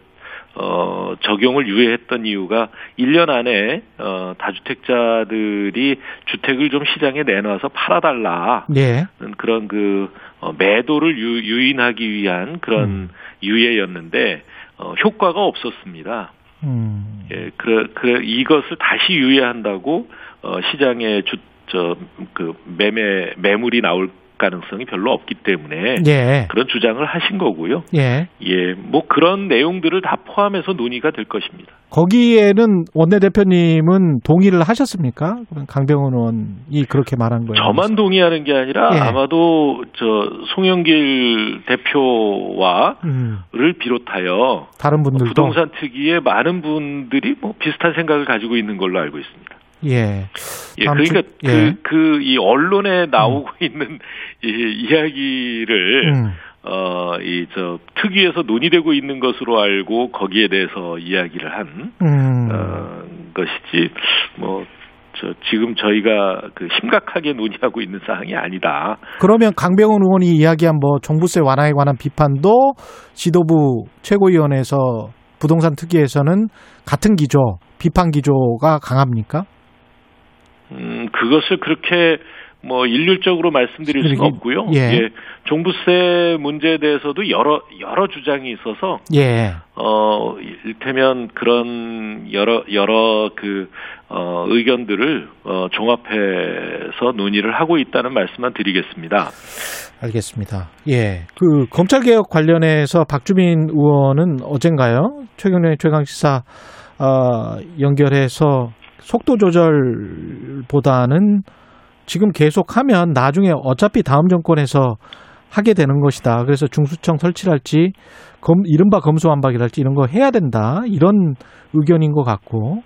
어, 적용을 유예했던 이유가 1년 안에, 어, 다주택자들이 주택을 좀 시장에 내놔서 팔아달라. 예. 그런 그, 어, 매도를 유, 유인하기 위한 그런 음. 유예였는데, 어, 효과가 없었습니다. 음. 예, 그, 그, 이것을 다시 유예한다고, 어, 시장에 주, 저, 그, 매매, 매물이 나올 가능성이 별로 없기 때문에. 예. 그런 주장을 하신 거고요. 예. 예, 뭐 그런 내용들을 다 포함해서 논의가 될 것입니다. 거기에는 원내대표님은 동의를 하셨습니까? 강병원 의원이 그렇게 말한 거예요. 저만 동의하는 게 아니라 예. 아마도 저 송영길 대표와를 음, 비롯하여 다른 분들도 부동산 특위의 많은 분들이 뭐 비슷한 생각을 가지고 있는 걸로 알고 있습니다. 예. 예, 그러니까 예. 그그이 언론에 나오고 있는 이 이야기를 음. 어 이 저 특위에서 논의되고 있는 것으로 알고 거기에 대해서 이야기를 한 음. 어, 것이지 뭐. 저 지금 저희가 그 심각하게 논의하고 있는 사항이 아니다. 그러면 강병원 의원이 이야기한 뭐 종부세 완화에 관한 비판도 지도부 최고위원회에서 부동산 특위에서는 같은 기조, 비판 기조가 강합니까? 음, 그것을 그렇게 뭐 일률적으로 말씀드릴 수는 없고요. 예. 종부세 문제에 대해서도 여러 여러 주장이 있어서 예. 어 일테면 그런 여러 여러 그 어, 의견들을 어, 종합해서 논의를 하고 있다는 말씀만 드리겠습니다. 알겠습니다. 예. 그 검찰 개혁 관련해서 박주민 의원은 어젠가요? 최경련의 최강 시사 어, 연결해서 속도 조절보다는 지금 계속하면 나중에 어차피 다음 정권에서 하게 되는 것이다. 그래서 중수청 설치할지 검, 이른바 검수완박이랄지 이런 거 해야 된다. 이런 의견인 것 같고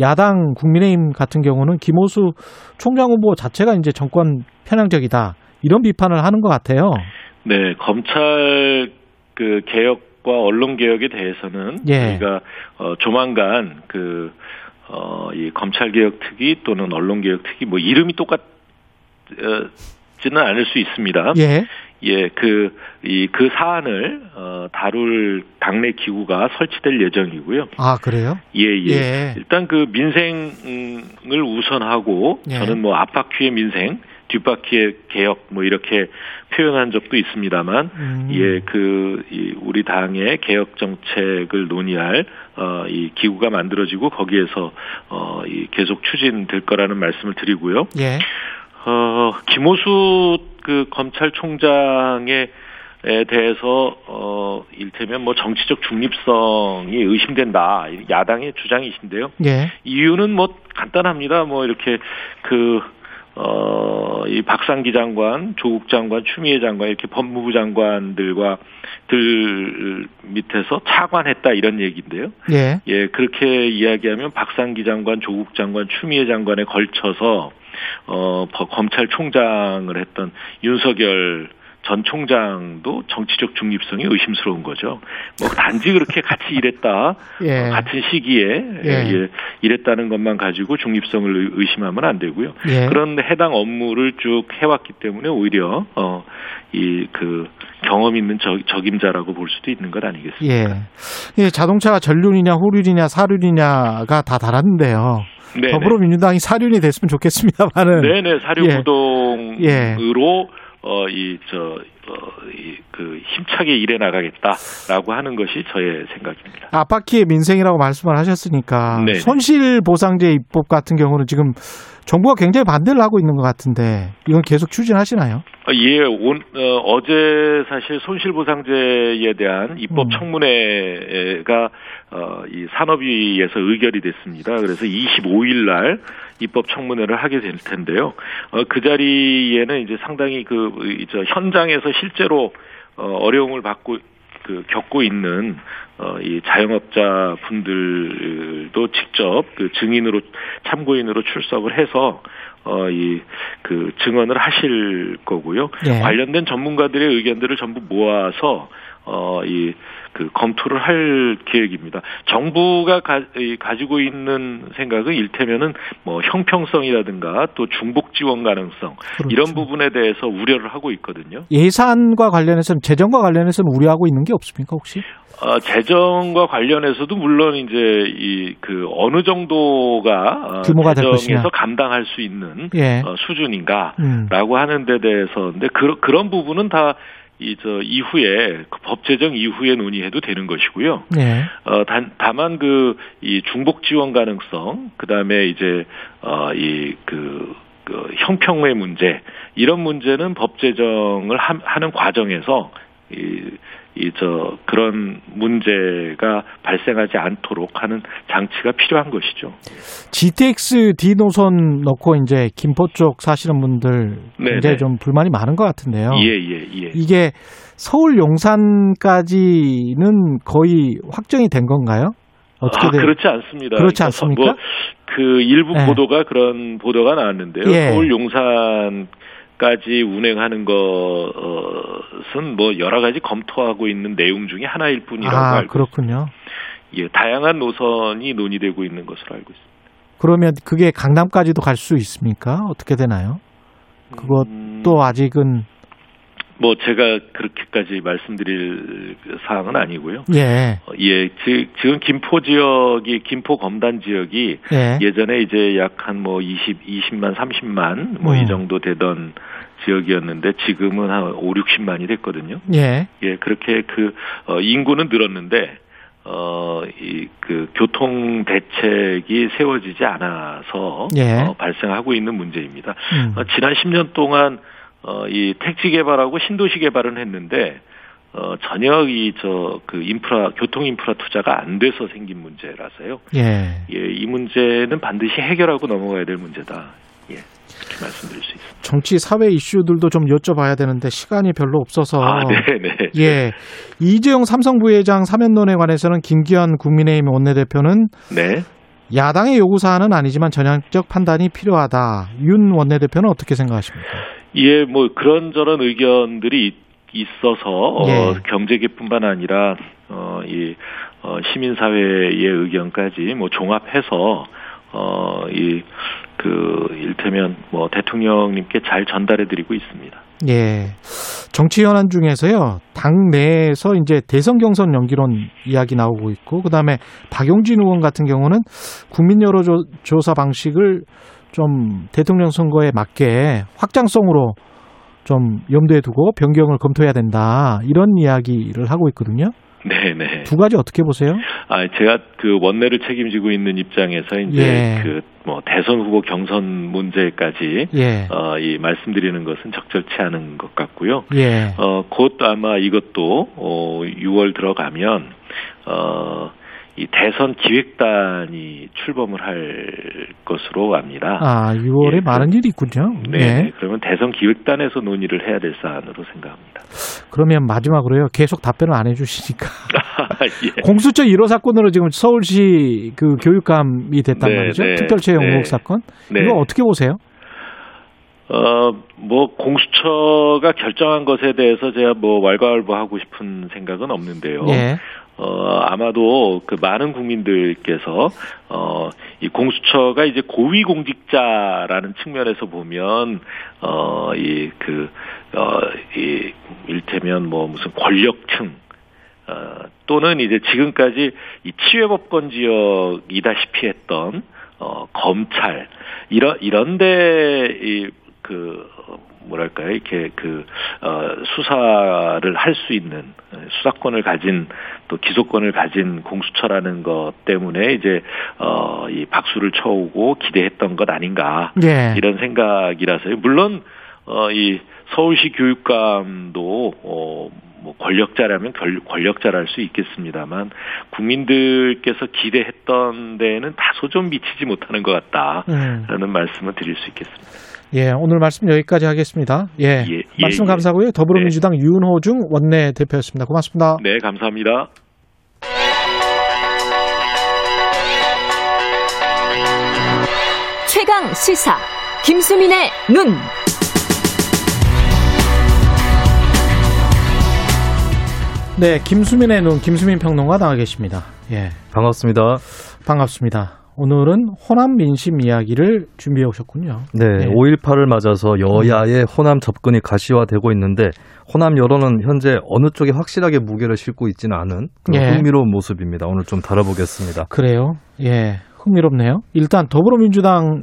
야당 국민의힘 같은 경우는 김호수 총장 후보 자체가 이제 정권 편향적이다. 이런 비판을 하는 것 같아요. 네, 검찰 그 개혁과 언론 개혁에 대해서는 예. 저희가 어, 조만간 그 어, 이 검찰 개혁 특위 또는 언론 개혁 특위 뭐 이름이 똑같지는 않을 수 있습니다. 예. 예, 그, 이, 그 사안을, 어, 다룰 당내 기구가 설치될 예정이고요. 아, 그래요? 예, 예. 예. 일단 그 민생을 우선하고, 예. 저는 뭐 압박휘의 민생, 뒷바퀴의 개혁 뭐 이렇게 표현한 적도 있습니다만 음. 예, 그, 이, 우리 당의 개혁 정책을 논의할, 어, 이 기구가 만들어지고 거기에서, 어, 이 계속 추진될 거라는 말씀을 드리고요. 예. 어, 김호수 그 검찰총장에 에 대해서 어 일테면 뭐 정치적 중립성이 의심된다 야당의 주장이신데요. 예. 이유는 뭐 간단합니다. 뭐 이렇게 그 어, 이 박상기 장관, 조국 장관, 추미애 장관 이렇게 법무부 장관들과 들 밑에서 차관했다 이런 얘기인데요. 예. 예, 그렇게 이야기하면 박상기 장관, 조국 장관, 추미애 장관에 걸쳐서 어, 법- 검찰총장을 했던 윤석열 전 총장도 정치적 중립성이 의심스러운 거죠. 뭐 단지 그렇게 같이 일했다, 예. 어, 같은 시기에 예. 예, 일했다는 것만 가지고 중립성을 의- 의심하면 안 되고요. 예. 그런 해당 업무를 쭉 해왔기 때문에 오히려 어, 이 그 경험 있는 적, 적임자라고 볼 수도 있는 것 아니겠습니까? 예. 예, 자동차가 전륜이냐 호륜이냐 사륜이냐가 다 다른데요. 네네. 더불어민주당이 사륜이 됐으면 좋겠습니다만은. 네네 사료 예. 부동으로 어이저어이 그 힘차게 일해 나가겠다라고 하는 것이 저의 생각입니다. 앞바퀴의 민생이라고 말씀을 하셨으니까 네네. 손실 보상제 입법 같은 경우는 지금 정부가 굉장히 반대를 하고 있는 것 같은데 이건 계속 추진하시나요? 어, 예, 온, 어, 제 사실 손실보상제에 대한 입법 음. 청문회가 어, 이 산업위에서 의결이 됐습니다. 그래서 25일 날 입법 청문회를 하게 될 텐데요. 어, 그 자리에는 이제 상당히 그, 현장에서 실제로 어, 어려움을 받고 그 겪고 있는 어, 이 자영업자 분들도 직접 그 증인으로 참고인으로 출석을 해서 어, 이, 그, 증언을 하실 거고요. 예. 관련된 전문가들의 의견들을 전부 모아서, 어, 이, 그, 검토를 할 계획입니다. 정부가 가, 이, 가지고 있는 생각은 일테면은 뭐 형평성이라든가 또 중복 지원 가능성, 그렇죠. 이런 부분에 대해서 우려를 하고 있거든요. 예산과 관련해서는 재정과 관련해서는 우려하고 있는 게 없습니까 혹시? 어, 재정과 관련해서도 물론 이제 이 그 어느 정도가 어, 규모가 될 재정에서. 감당할 수 있는 예. 어, 수준인가라고 음. 하는 데 대해서 근데 그, 그런 부분은 다 이 저 이후에 그 법 제정 이후에 논의해도 되는 것이고요. 예. 어, 단, 다만 그, 이 중복 지원 가능성, 그 다음에 이제, 어, 이, 그, 그, 형평의 문제, 이런 문제는 법 제정을 하, 하는 과정에서, 이, 이, 저, 그런 문제가 발생하지 않도록 하는 장치가 필요한 것이죠. GTX D 노선 넣고 이제 김포 쪽 사시는 분들 굉장히 네네. 좀 불만이 많은 것 같은데요. 예, 예, 예. 이게 서울 용산까지는 거의 확정이 된 건가요? 어떻게 아, 돼요? 그렇지 않습니다. 그렇지 그러니까 않습니까? 뭐, 그 일부 네. 보도가 그런 보도가 나왔는데요. 예. 서울 용산 까지 운행하는 것은 뭐 여러 가지 검토하고 있는 내용 중에 하나일 뿐이라고 아, 알고 그렇군요. 있습니다. 예, 다양한 노선이 논의되고 있는 것으로 알고 있습니다. 그러면 그게 강남까지도 갈 수 있습니까? 어떻게 되나요? 그것도 음, 아직은 뭐 제가 그렇게까지 말씀드릴 사항은 아니고요. 예, 어, 예, 지- 지금 김포 지역이 김포 검단 지역이 예, 예전에 이제 약 한 뭐 20, 20만, 30만 뭐이 음. 정도 되던 지역이었는데 지금은 한 5, 60만이 됐거든요. 예, 예, 그렇게 그 어, 인구는 늘었는데 어, 이 그 교통 대책이 세워지지 않아서 예. 어, 발생하고 있는 문제입니다. 음. 어, 지난 10년 동안 어, 이 택지 개발하고 신도시 개발은 했는데 어, 전혀 이 저 그 인프라 교통 인프라 투자가 안 돼서 생긴 문제라서요. 예. 예, 이 문제는 반드시 해결하고 넘어가야 될 문제다. 예, 이렇게 말씀드릴 수 있습니다. 정치 사회 이슈들도 좀 여쭤봐야 되는데 시간이 별로 없어서 아, 네, 네. 예. 이재용 삼성 부회장 사면론에 관해서는 김기현 국민의힘 원내대표는 네. 야당의 요구 사안은 아니지만 전향적 판단이 필요하다. 윤 원내대표는 어떻게 생각하십니까? 예, 뭐 그런저런 의견들이 있- 있어서 어, 예. 경제계뿐만 아니라 어, 이 어, 시민사회의 의견까지 뭐 종합해서 어, 이 그 일테면 뭐 대통령님께 잘 전달해드리고 있습니다. 예. 정치 현안 중에서요. 당 내에서 이제 대선 경선 연기론 이야기 나오고 있고 그 다음에 박용진 의원 같은 경우는 국민 여론조사 방식을 좀 대통령 선거에 맞게 확장성으로 좀 염두에 두고 변경을 검토해야 된다 이런 이야기를 하고 있거든요. 네네. 두 가지 어떻게 보세요? 아, 제가 그 원내를 책임지고 있는 입장에서 이제 예. 그뭐 대선 후보 경선 문제까지 예. 어, 이 말씀드리는 것은 적절치 않은 것 같고요. 예. 어, 곧 아마 이것도 어, 6월 들어가면 어, 이 대선 기획단이 출범을 할 것으로 압니다. 아, 6월에 예, 많은 일이 있군요. 네, 예. 그러면 대선 기획단에서 논의를 해야 될 사안으로 생각합니다. 그러면 마지막으로요. 계속 답변을 안 해주시니까 예. 공수처 1호 사건으로 지금 서울시 그 교육감이 됐단 네, 말이죠. 네, 특별채용 네. 의혹 사건. 네. 이거 어떻게 보세요? 어, 뭐, 공수처가 결정한 것에 대해서 제가 뭐, 왈가왈부하고 싶은 생각은 없는데요. 예. 어, 아마도 그 많은 국민들께서, 어, 이 공수처가 이제 고위공직자라는 측면에서 보면, 어, 이, 그, 어, 이, 일테면 뭐, 무슨 권력층, 어, 또는 이제 지금까지 이 치외법권 지역이다시피 했던, 어, 검찰, 이런, 이런데, 이, 그, 뭐랄까요, 이렇게 그, 어, 수사를 할 수 있는, 어, 수사권을 가진, 또 기소권을 가진 공수처라는 것 때문에 이제, 어, 이 박수를 쳐오고 기대했던 것 아닌가. 예. 이런 생각이라서요. 물론, 어, 이 서울시 교육감도, 어, 뭐 권력자라면 결- 권력자랄 수 있겠습니다만 국민들께서 기대했던 데에는 다소 좀 미치지 못하는 것 같다라는 음. 말씀을 드릴 수 있겠습니다. 예, 오늘 말씀 여기까지 하겠습니다. 예. 예, 말씀 예, 감사하고요. 더불어민주당 윤호중 원내 대표였습니다. 고맙습니다. 네, 감사합니다. 최강 시사 김수민의 눈. 네, 김수민의 눈, 김수민 평론가 나와 계십니다. 예, 반갑습니다. 반갑습니다. 오늘은 호남 민심 이야기를 준비해 오셨군요. 네, 예. 5.18을 맞아서 여야의 호남 접근이 가시화되고 있는데 호남 여론은 현재 어느 쪽에 확실하게 무게를 싣고 있지는 않은 그런 예. 흥미로운 모습입니다. 오늘 좀 다뤄보겠습니다. 그래요. 예, 흥미롭네요. 일단 더불어민주당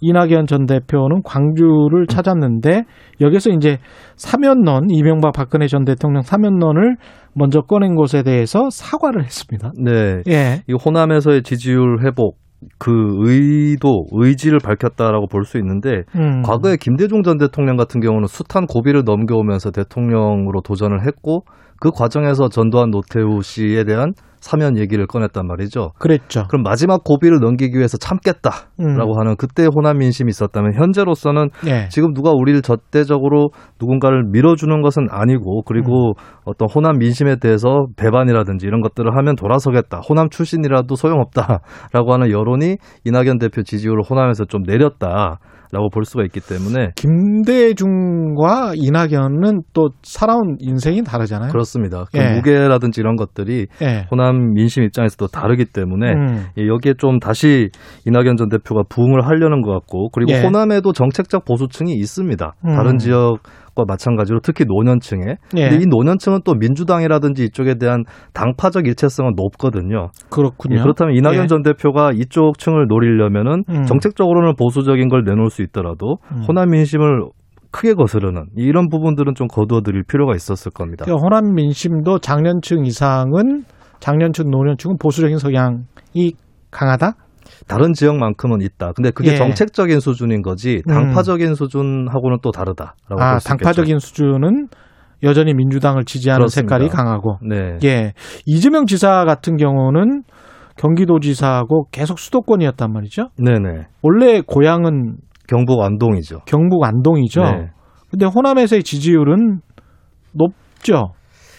이낙연 전 대표는 광주를 찾았는데 여기서 이제 사면론 이명박 박근혜 전 대통령 사면론을 먼저 꺼낸 것에 대해서 사과를 했습니다. 네, 예, 이 호남에서의 지지율 회복 그 의도, 의지를 밝혔다라고 볼 수 있는데 음. 과거에 김대중 전 대통령 같은 경우는 숱한 고비를 넘겨오면서 대통령으로 도전을 했고 그 과정에서 전두환 노태우 씨에 대한 사면 얘기를 꺼냈단 말이죠. 그랬죠. 그럼 마지막 고비를 넘기기 위해서 참겠다라고 음. 하는 그때 호남 민심이 있었다면 현재로서는 예. 지금 누가 우리를 절대적으로 누군가를 밀어주는 것은 아니고 그리고 어떤 호남 민심에 대해서 배반이라든지 이런 것들을 하면 돌아서겠다. 호남 출신이라도 소용없다라고 하는 여론이 이낙연 대표 지지율을 호남에서 좀 내렸다 라고 볼 수가 있기 때문에 김대중과 이낙연은 또 살아온 인생이 다르잖아요. 그렇습니다. 그 예. 무게라든지 이런 것들이 예. 호남 민심 입장에서도 다르기 때문에 음. 예, 여기에 좀 다시 이낙연 전 대표가 부응을 하려는 것 같고 그리고 예. 호남에도 정책적 보수층이 있습니다. 음. 다른 지역 과 마찬가지로 특히 노년층에. 예. 근데 이 노년층은 또 민주당이라든지 이쪽에 대한 당파적 일체성은 높거든요. 그렇군요. 예, 그렇다면 이낙연 예. 전 대표가 이쪽 층을 노리려면은 음. 정책적으로는 보수적인 걸 내놓을 수 있더라도 음. 호남 민심을 크게 거스르는 이런 부분들은 좀 거두어드릴 필요가 있었을 겁니다. 그러니까 호남 민심도 장년층 이상은 장년층 노년층은 보수적인 성향이 강하다. 다른 지역만큼은 있다. 근데 그게 예. 정책적인 수준인 거지 음. 당파적인 수준하고는 또 다르다라고 아, 볼수 있겠죠. 당파적인 수준은 여전히 민주당을 지지하는 그렇습니다. 색깔이 강하고. 네. 예. 이재명 지사 같은 경우는 경기도지사하고 계속 수도권이었단 말이죠. 네네. 원래 고향은 경북 안동이죠. 경북 안동이죠. 네. 근데 호남에서의 지지율은 높죠.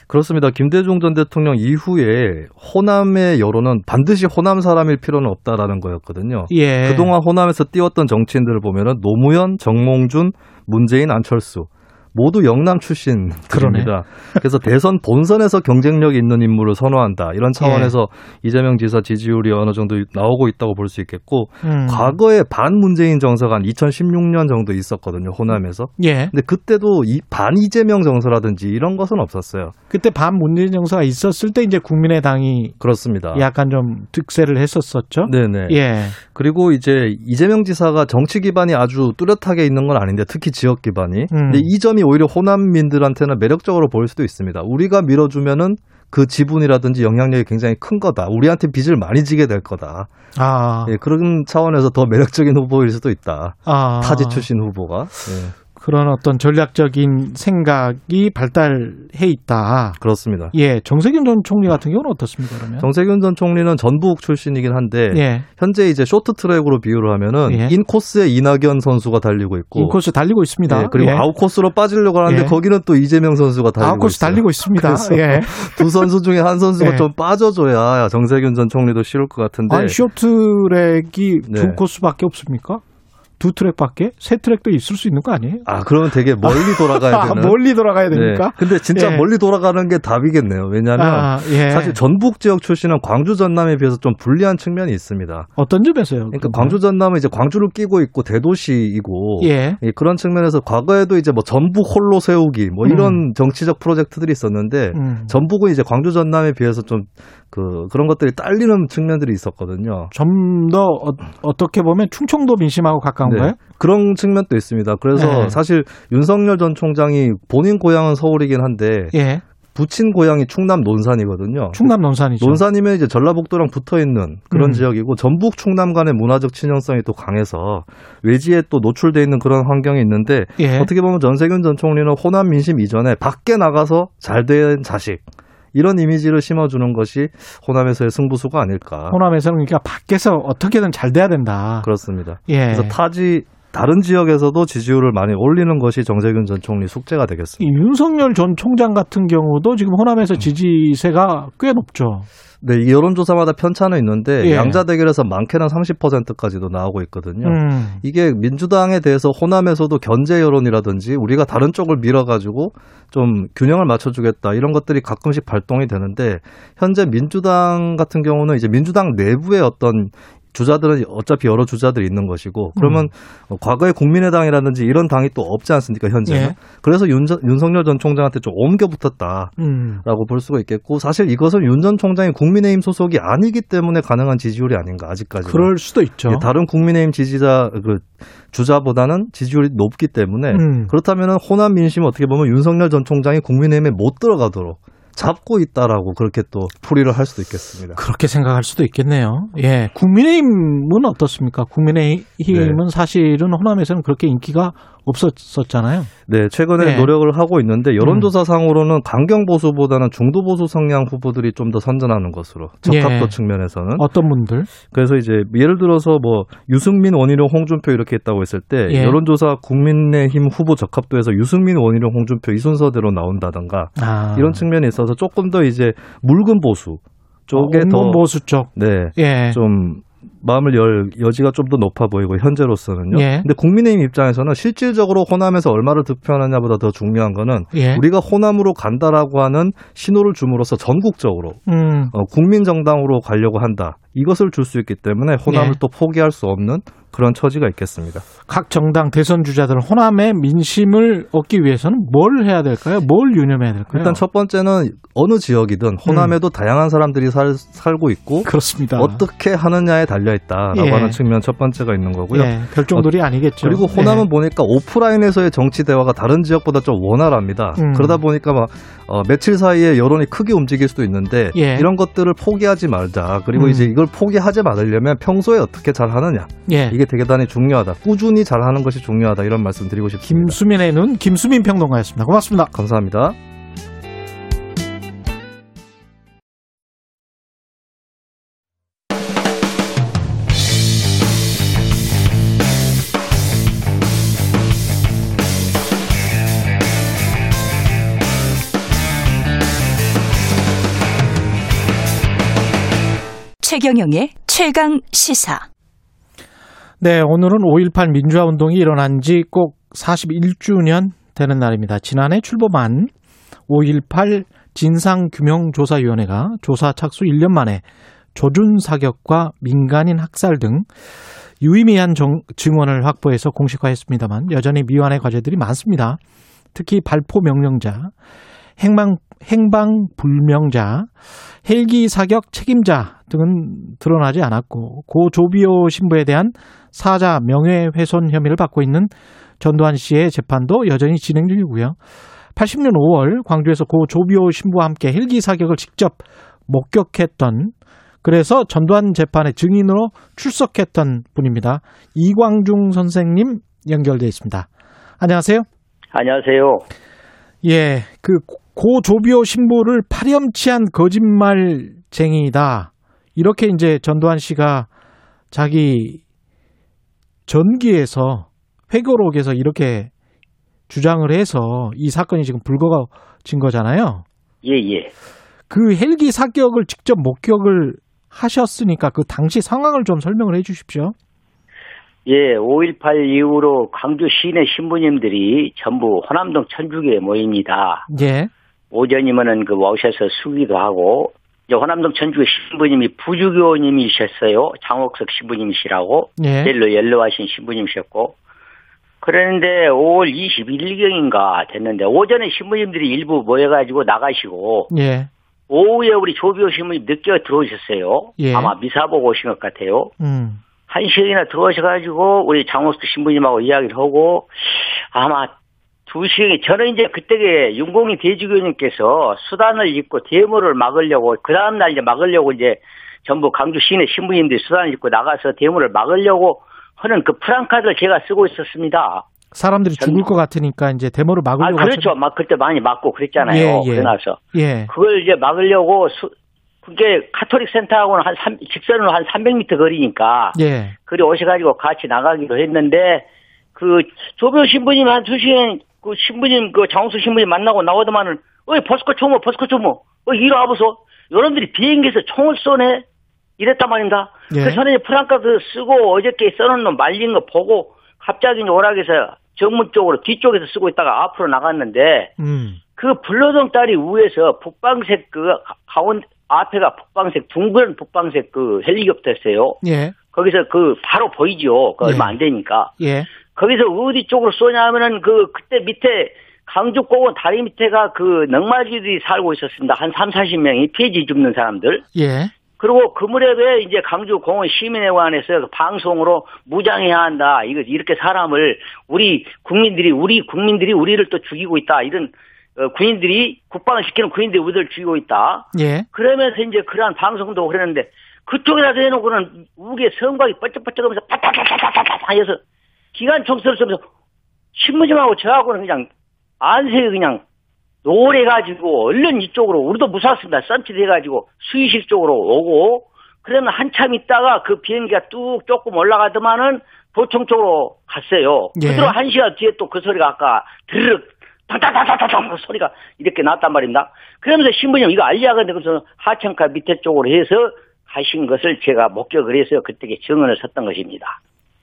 그렇습니다. 김대중 전 대통령 이후에 호남의 여론은 반드시 호남 사람일 필요는 없다라는 거였거든요. 예. 그동안 호남에서 띄웠던 정치인들을 보면은 노무현, 정몽준, 문재인, 안철수 모두 영남 출신들입니다. 그래서 대선 본선에서 경쟁력 있는 인물을 선호한다. 이런 차원에서 예. 이재명 지사 지지율이 어느 정도 나오고 있다고 볼 수 있겠고 음. 과거에 반 문재인 정서가 한 2016년 정도 있었거든요. 호남에서. 예. 근데 그때도 이 반 이재명 정서라든지 이런 것은 없었어요. 그때 반 문재인 정서가 있었을 때 이제 국민의당이 그렇습니다. 약간 좀 득세를 했었었죠. 네네. 예. 그리고 이제 이재명 지사가 정치 기반이 아주 뚜렷하게 있는 건 아닌데 특히 지역 기반이. 음. 근데 이 점이 오히려 호남민들한테는 매력적으로 보일 수도 있습니다. 우리가 밀어주면은 그 지분이라든지 영향력이 굉장히 큰 거다. 우리한테 빚을 많이 지게 될 거다. 아. 예, 그런 차원에서 더 매력적인 후보일 수도 있다. 아. 타지 출신 후보가. 예, 그런 어떤 전략적인 생각이 발달해 있다. 그렇습니다. 예, 정세균 전 총리 같은 경우는 어떻습니까, 그러면? 정세균 전 총리는 전북 출신이긴 한데 예. 현재 이제 쇼트트랙으로 비유를 하면은 예. 인코스에 이낙연 선수가 달리고 있고 인코스 달리고 있습니다. 예, 그리고 예. 아웃코스로 빠지려고 하는데 예. 거기는 또 이재명 선수가 달리고 아웃코스 있어요. 달리고 있습니다. 예. 두 선수 중에 한 선수가 예. 좀 빠져줘야 정세균 전 총리도 쉬울 것 같은데 아니, 쇼트랙이 네. 두 코스밖에 없습니까? 두 트랙밖에? 세 트랙도 있을 수 있는 거 아니에요? 아 그러면 되게 멀리 돌아가야 아, 되는 멀리 돌아가야 됩니까? 네. 근데 진짜 예. 멀리 돌아가는 게 답이겠네요. 왜냐하면 아, 예. 사실 전북 지역 출신은 광주 전남에 비해서 좀 불리한 측면이 있습니다. 어떤 점에서요? 그러니까 광주 전남은 이제 광주를 끼고 있고 대도시이고 예. 예, 그런 측면에서 과거에도 이제 뭐 전북 홀로 세우기 뭐 이런 정치적 프로젝트들이 있었는데 음. 전북은 이제 광주 전남에 비해서 좀 그 그런 것들이 딸리는 측면들이 있었거든요. 좀 더 어, 떻게 보면 충청도 민심하고 가까운 가요? 네, 그런 측면도 있습니다. 그래서 네. 사실 윤석열 전 총장이 본인 고향은 서울이긴 한데 예. 부친 고향이 충남 논산이거든요. 충남 논산이죠. 논산이면 이제 전라북도랑 붙어 있는 그런 음. 지역이고 전북 충남 간의 문화적 친연성이 또 강해서 외지에 또 노출돼 있는 그런 환경이 있는데 예. 어떻게 보면 전세균 전 총리는 호남 민심 이전에 밖에 나가서 잘 된 자식 이런 이미지를 심어주는 것이 호남에서의 승부수가 아닐까. 호남에서는 그러니까 밖에서 어떻게든 잘 돼야 된다. 그렇습니다. 예. 그래서 타지 다른 지역에서도 지지율을 많이 올리는 것이 정세균 전 총리 숙제가 되겠습니다. 이 윤석열 전 총장 같은 경우도 지금 호남에서 지지세가 꽤 높죠. 네, 이 여론조사마다 편차는 있는데 예. 양자 대결에서 많게는 30%까지도 나오고 있거든요. 음. 이게 민주당에 대해서 호남에서도 견제 여론이라든지 우리가 다른 쪽을 밀어가지고 좀 균형을 맞춰주겠다 이런 것들이 가끔씩 발동이 되는데 현재 민주당 같은 경우는 이제 민주당 내부의 어떤 주자들은 어차피 여러 주자들이 있는 것이고 그러면 어, 과거에 국민의당이라든지 이런 당이 또 없지 않습니까 현재는 예. 그래서 윤, 윤석열 전 총장한테 좀 옮겨 붙었다 음. 라고 볼 수가 있겠고 사실 이것은 윤 전 총장이 국민의힘 소속이 아니기 때문에 가능한 지지율이 아닌가 아직까지 그럴 수도 있죠. 예, 다른 국민의힘 지지자 그 주자보다는 지지율이 높기 때문에 음. 그렇다면 호남 민심은 어떻게 보면 윤석열 전 총장이 국민의힘에 못 들어가도록 잡고 있다라고 그렇게 또 풀이를 할 수도 있겠습니다. 그렇게 생각할 수도 있겠네요. 예. 국민의힘은 어떻습니까? 국민의힘은 네. 사실은 호남에서는 그렇게 인기가 없었었잖아요. 네, 최근에 네. 노력을 하고 있는데 여론조사상으로는 강경 보수보다는 중도 보수 성향 후보들이 좀 더 선전하는 것으로 적합도 예. 측면에서는 어떤 분들? 그래서 이제 예를 들어서 뭐 유승민, 원희룡, 홍준표 이렇게 했다고 했을 때 예. 여론조사 국민의힘 후보 적합도에서 유승민, 원희룡, 홍준표 이 순서대로 나온다던가 아. 이런 측면이 있어서 조금 더 이제 묽은 보수 쪽에 더 어, 보수 쪽. 네. 예. 좀 마음을 열 여지가 좀 더 높아 보이고 현재로서는요. 예. 근데 국민의힘 입장에서는 실질적으로 호남에서 얼마를 득표하느냐보다 더 중요한 거는 예. 우리가 호남으로 간다라고 하는 신호를 줌으로써 전국적으로 음. 어, 국민 정당으로 가려고 한다. 이것을 줄 수 있기 때문에 호남을 예. 또 포기할 수 없는 그런 처지가 있겠습니다. 각 정당 대선 주자들 호남의 민심을 얻기 위해서는 뭘 해야 될까요? 뭘 유념해야 될까요? 일단 첫 번째는 어느 지역이든 호남에도 다양한 사람들이 살, 살고 있고 음. 그렇습니다. 어떻게 하느냐에 달려 있다라고 예. 하는 측면 첫 번째가 있는 거고요. 예, 별종들이 아니겠죠. 그리고 호남은 예. 보니까 오프라인에서의 정치 대화가 다른 지역보다 좀 원활합니다. 음. 그러다 보니까 막 어, 며칠 사이에 여론이 크게 움직일 수도 있는데 예. 이런 것들을 포기하지 말자. 그리고 음. 이제 이걸 포기하지 말으려면 평소에 어떻게 잘 하느냐. 예. 이게 되게 대단히 중요하다. 꾸준히 잘 하는 것이 중요하다. 이런 말씀 드리고 싶습니다. 김수민의 눈 김수민 평론가였습니다. 고맙습니다. 감사합니다. 최경영의 최강 시사. 네, 오늘은 5.18 민주화 운동이 일어난 지 꼭 41주년 되는 날입니다. 지난해 출범한 5.18 진상규명조사위원회가 조사 착수 1년 만에 조준 사격과 민간인 학살 등 유의미한 정- 증언을 확보해서 공식화했습니다만 여전히 미완의 과제들이 많습니다. 특히 발포 명령자, 행방, 행방 불명자, 헬기 사격 책임자 등은 드러나지 않았고 고 조비오 신부에 대한 사자 명예훼손 혐의를 받고 있는 전두환 씨의 재판도 여전히 진행 중이고요. 80년 5월 광주에서 고 조비오 신부와 함께 헬기 사격을 직접 목격했던 그래서 전두환 재판의 증인으로 출석했던 분입니다. 이광중 선생님 연결돼 있습니다. 안녕하세요. 안녕하세요. 예, 그 고 조비오 신부를 파렴치한 거짓말쟁이다. 이렇게 이제 전두환 씨가 자기 전기에서 회고록에서 이렇게 주장을 해서 이 사건이 지금 불거진 거잖아요. 예, 예. 그 헬기 사격을 직접 목격을 하셨으니까 그 당시 상황을 좀 설명을 해 주십시오. 예, 5.18 이후로 광주 시내 신부님들이 전부 호남동 천주교에 모입니다. 예. 오전이면은 그 오셔서 수기도 하고, 이제 호남동 천주교 신부님이 부주교님이셨어요. 장옥석 신부님이시라고. 예. 옐로 옐로하신 신부님이셨고. 그랬는데 5월 21일경인가 됐는데 오전에 신부님들이 일부 모여가지고 나가시고 예. 오후에 우리 조비오 신부님 늦게 들어오셨어요. 예. 아마 미사 보고 오신 것 같아요. 음. 한 시간이나 들어오셔가지고 우리 장호수 신부님하고 이야기를 하고 아마 두 시간이 저는 이제 그때게 윤공희 대주교님께서 수단을 입고 데모를 막으려고 그 다음 날 이제 막으려고 이제 전부 강주 시내 신부님들이 수단을 입고 나가서 데모를 막으려고 하는 그 프랑카드를 제가 쓰고 있었습니다. 사람들이 죽을 것 같으니까 이제 데모를 아 막으려고 그렇죠. 막 그때 많이 막고 그랬잖아요. 예, 예. 그러나서 예. 그걸 이제 막으려고 수, 그게 카톨릭 센터하고는 한 3, 직선으로 한 300m 거리니까 예. 그리 오셔가지고 같이 나가기로 했는데 그 조별 신부님 한 두 시간 그 신부님 그 장수 신부님 만나고 나오더만은 어이 버스커 총무 버스커 총무 어 이리 와보소 여러분들이 비행기에서 총을 쏘네 이랬단 말입니다. 예. 그래서 저는 이제 프랑카드 쓰고 어저께 써놓은 거 말린 거 보고 갑자기 오락에서 정문 쪽으로 뒤쪽에서 쓰고 있다가 앞으로 나갔는데 음. 그 불로동 다리 위에서 북방색 그 가운 앞에가 북방색 둥근 북방색 그 헬리콥터였어요. 예. 거기서 그 바로 보이죠. 그 얼마 안 되니까. 예. 거기서 어디 쪽으로 쏘냐 하면은 그 그때 밑에 강주공원 다리 밑에가 그 넉마지들이 살고 있었습니다. 한 3, 40명이 폐지 줍는 사람들. 예. 그리고 그 무렵에 이제 강주 공원 시민회관에서 그 방송으로 무장해야 한다. 이거 이렇게 사람을 우리 국민들이 우리 국민들이 우리를 또 죽이고 있다. 이런 어, 군인들이 국방을 시키는 군인들이 우리를 죽이고 있다. 예. 그러면서 이제 그러한 방송도 그랬는데 그쪽에다 대놓고는 우리의 성곽이 뻘쩍뻘쩍하면서 빠따따따따따 해서 기관총 쏘면서 신부님하고 저하고는 그냥 안색이 그냥 노래가지고 얼른 이쪽으로 우리도 무서웠습니다. 썸칫해가지고 수의실 쪽으로 오고 그러면 한참 있다가 그 비행기가 뚝 조금 올라가더만은 도청 쪽으로 갔어요. 예. 그대로 한 시간 뒤에 또 그 소리가 아까 드르륵 탕탕탕탕탕 소리가 이렇게 났단 말입니다. 그러면서 신부님 이거 알리야근데 그래서 하천가 밑에 쪽으로 해서 가신 것을 제가 목격을 해서 그때 증언을 섰던 것입니다.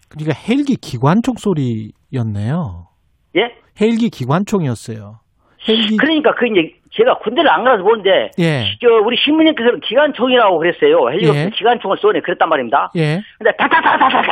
그러니까 헬기 기관총 소리였네요. 예? 헬기 기관총이었어요. 헬기 그러니까 그 이제 제가 군대를 안 가서 보는데 예. 저 우리 신부님께서는 기관총이라고 그랬어요. 헬리콥터 예. 기관총을 쏘네 그랬단 말입니다. 예. 근데 타타타타타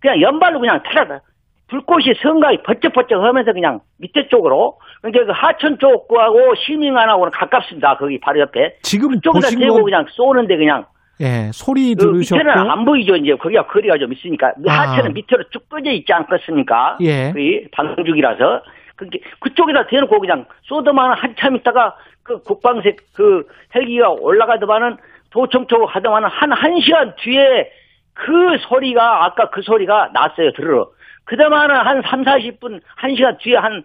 그냥 연발로 그냥 타다 불꽃이 성곽이 번쩍번쩍 하면서 그냥 밑에 쪽으로 그러니까 그 하천 쪽하고 시민관하고는 가깝습니다. 거기 바로 옆에 지금 쪽에다 보신 대고 건 그냥 쏘는데 그냥 예, 소리 그 들으셨고 밑에는 안 보이죠. 이제 거기가 거리가 좀 있으니까 아. 하천은 밑으로 쭉 꺼져 있지 않겠습니까? 예. 그 방죽이라서 그게 그쪽에다 대놓고 그냥 쏘더만 한참 있다가 그 국방색 그 헬기가 올라가더만은 도청 쪽으로 가더만은 한한 시간 뒤에 그 소리가 아까 그 소리가 났어요 들으러 그다음에는 한 3, 40분 한 시간 뒤에 한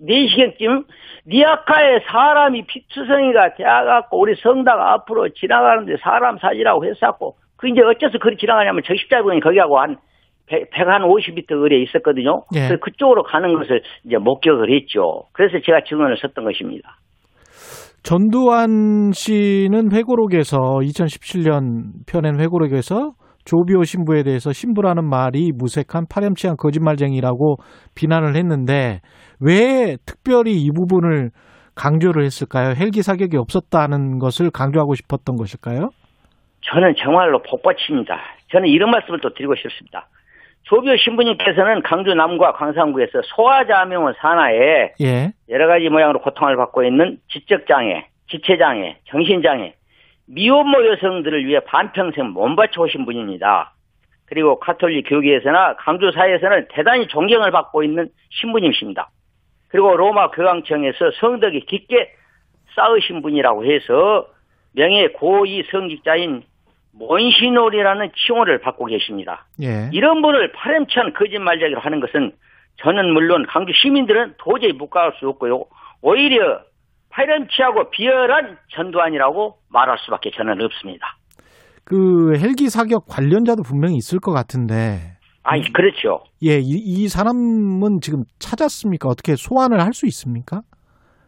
4시간쯤 니아카에 사람이 피투성이가 되어갖고 우리 성당 앞으로 지나가는데 사람 사지라고 했었고 그 이제 어째서 그리 지나가냐면 저 십자군이 거기하고 한 100, 150m 거리에 있었거든요. 예. 그래서 그쪽으로 가는 것을 이제 목격을 했죠. 그래서 제가 증언을 섰던 것입니다. 전두환 씨는 회고록에서 2017년 펴낸 회고록에서 조비오 신부에 대해서 신부라는 말이 무색한 파렴치한 거짓말쟁이라고 비난을 했는데 왜 특별히 이 부분을 강조를 했을까요? 헬기 사격이 없었다는 것을 강조하고 싶었던 것일까요? 저는 정말로 복받칩니다. 저는 이런 말씀을 또 드리고 싶습니다. 조비오 신부님께서는 강주 남과 광산구에서 소아자명원 산하에 예. 여러 가지 모양으로 고통을 받고 있는 지적장애, 지체장애, 정신장애, 미혼모 여성들을 위해 반평생 몸바쳐 오신 분입니다. 그리고 카톨릭 교계에서나 강주 사회에서는 대단히 존경을 받고 있는 신부님이십니다. 그리고 로마 교황청에서 성덕이 깊게 쌓으신 분이라고 해서 명예 고위 성직자인 몬시놀이라는 칭호를 받고 계십니다. 예. 이런 분을 파렴치한 거짓말쟁이로 하는 것은 저는 물론 강주 시민들은 도저히 묵과할 수 없고요. 오히려 파렴치하고 비열한 전두환이라고 말할 수밖에 저는 없습니다. 그 헬기 사격 관련자도 분명히 있을 것 같은데. 아니 그렇죠. 예, 이, 이 사람은 지금 찾았습니까? 어떻게 소환을 할 수 있습니까?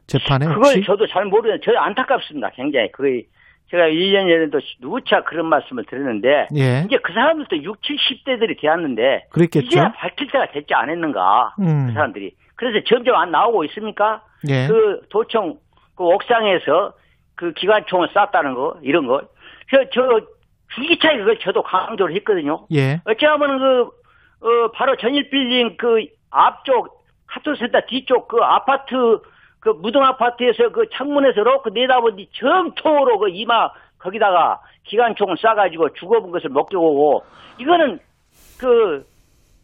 재판에 그걸 혹시? 저도 잘 모르는데 저 안타깝습니다. 굉장히 그게 제가 1년 전에도 누차 그런 말씀을 드렸는데 예. 이제 그 사람들도 6, 70대들이 되었는데 그랬겠죠. 이제야 밝힐 때가 됐지 않았는가 음. 그 사람들이 그래서 점점 안 나오고 있습니까? 예. 그 도청 그 옥상에서 그 기관총을 쐈다는 거 이런 거. 저, 저 줄기차게 그걸 저도 강조를 했거든요. 예. 어찌하면 그 어, 바로 전일 빌딩 그 앞쪽 카토센터 뒤쪽 그 아파트 그 무등 아파트에서 그 창문에서 이렇게 내다보니 정통으로 그 이마 거기다가 기관총을 쏴가지고 죽어본 것을 목격하고 이거는 그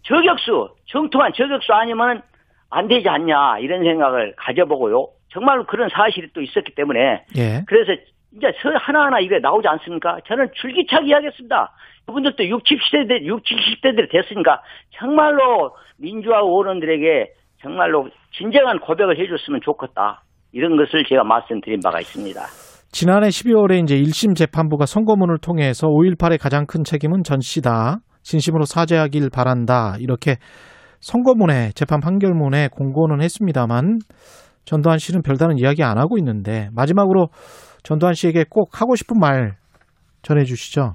저격수 정통한 저격수 아니면 안 되지 않냐 이런 생각을 가져보고요. 정말로 그런 사실이 또 있었기 때문에 예. 그래서 이제 서 하나하나 이게 나오지 않습니까? 저는 줄기차게 이야기했습니다. 그분들도 60, 70대, 60, 70대들이 됐으니까 정말로 민주화 의원들에게 정말로 진정한 고백을 해줬으면 좋겠다. 이런 것을 제가 말씀드린 바가 있습니다. 지난해 12월에 이제 1심 재판부가 선고문을 통해서 5.18의 가장 큰 책임은 전 씨다. 진심으로 사죄하길 바란다. 이렇게 선고문에 재판 판결문에 공고는 했습니다만 전두환 씨는 별다른 이야기 안 하고 있는데 마지막으로 전두환 씨에게 꼭 하고 싶은 말 전해 주시죠.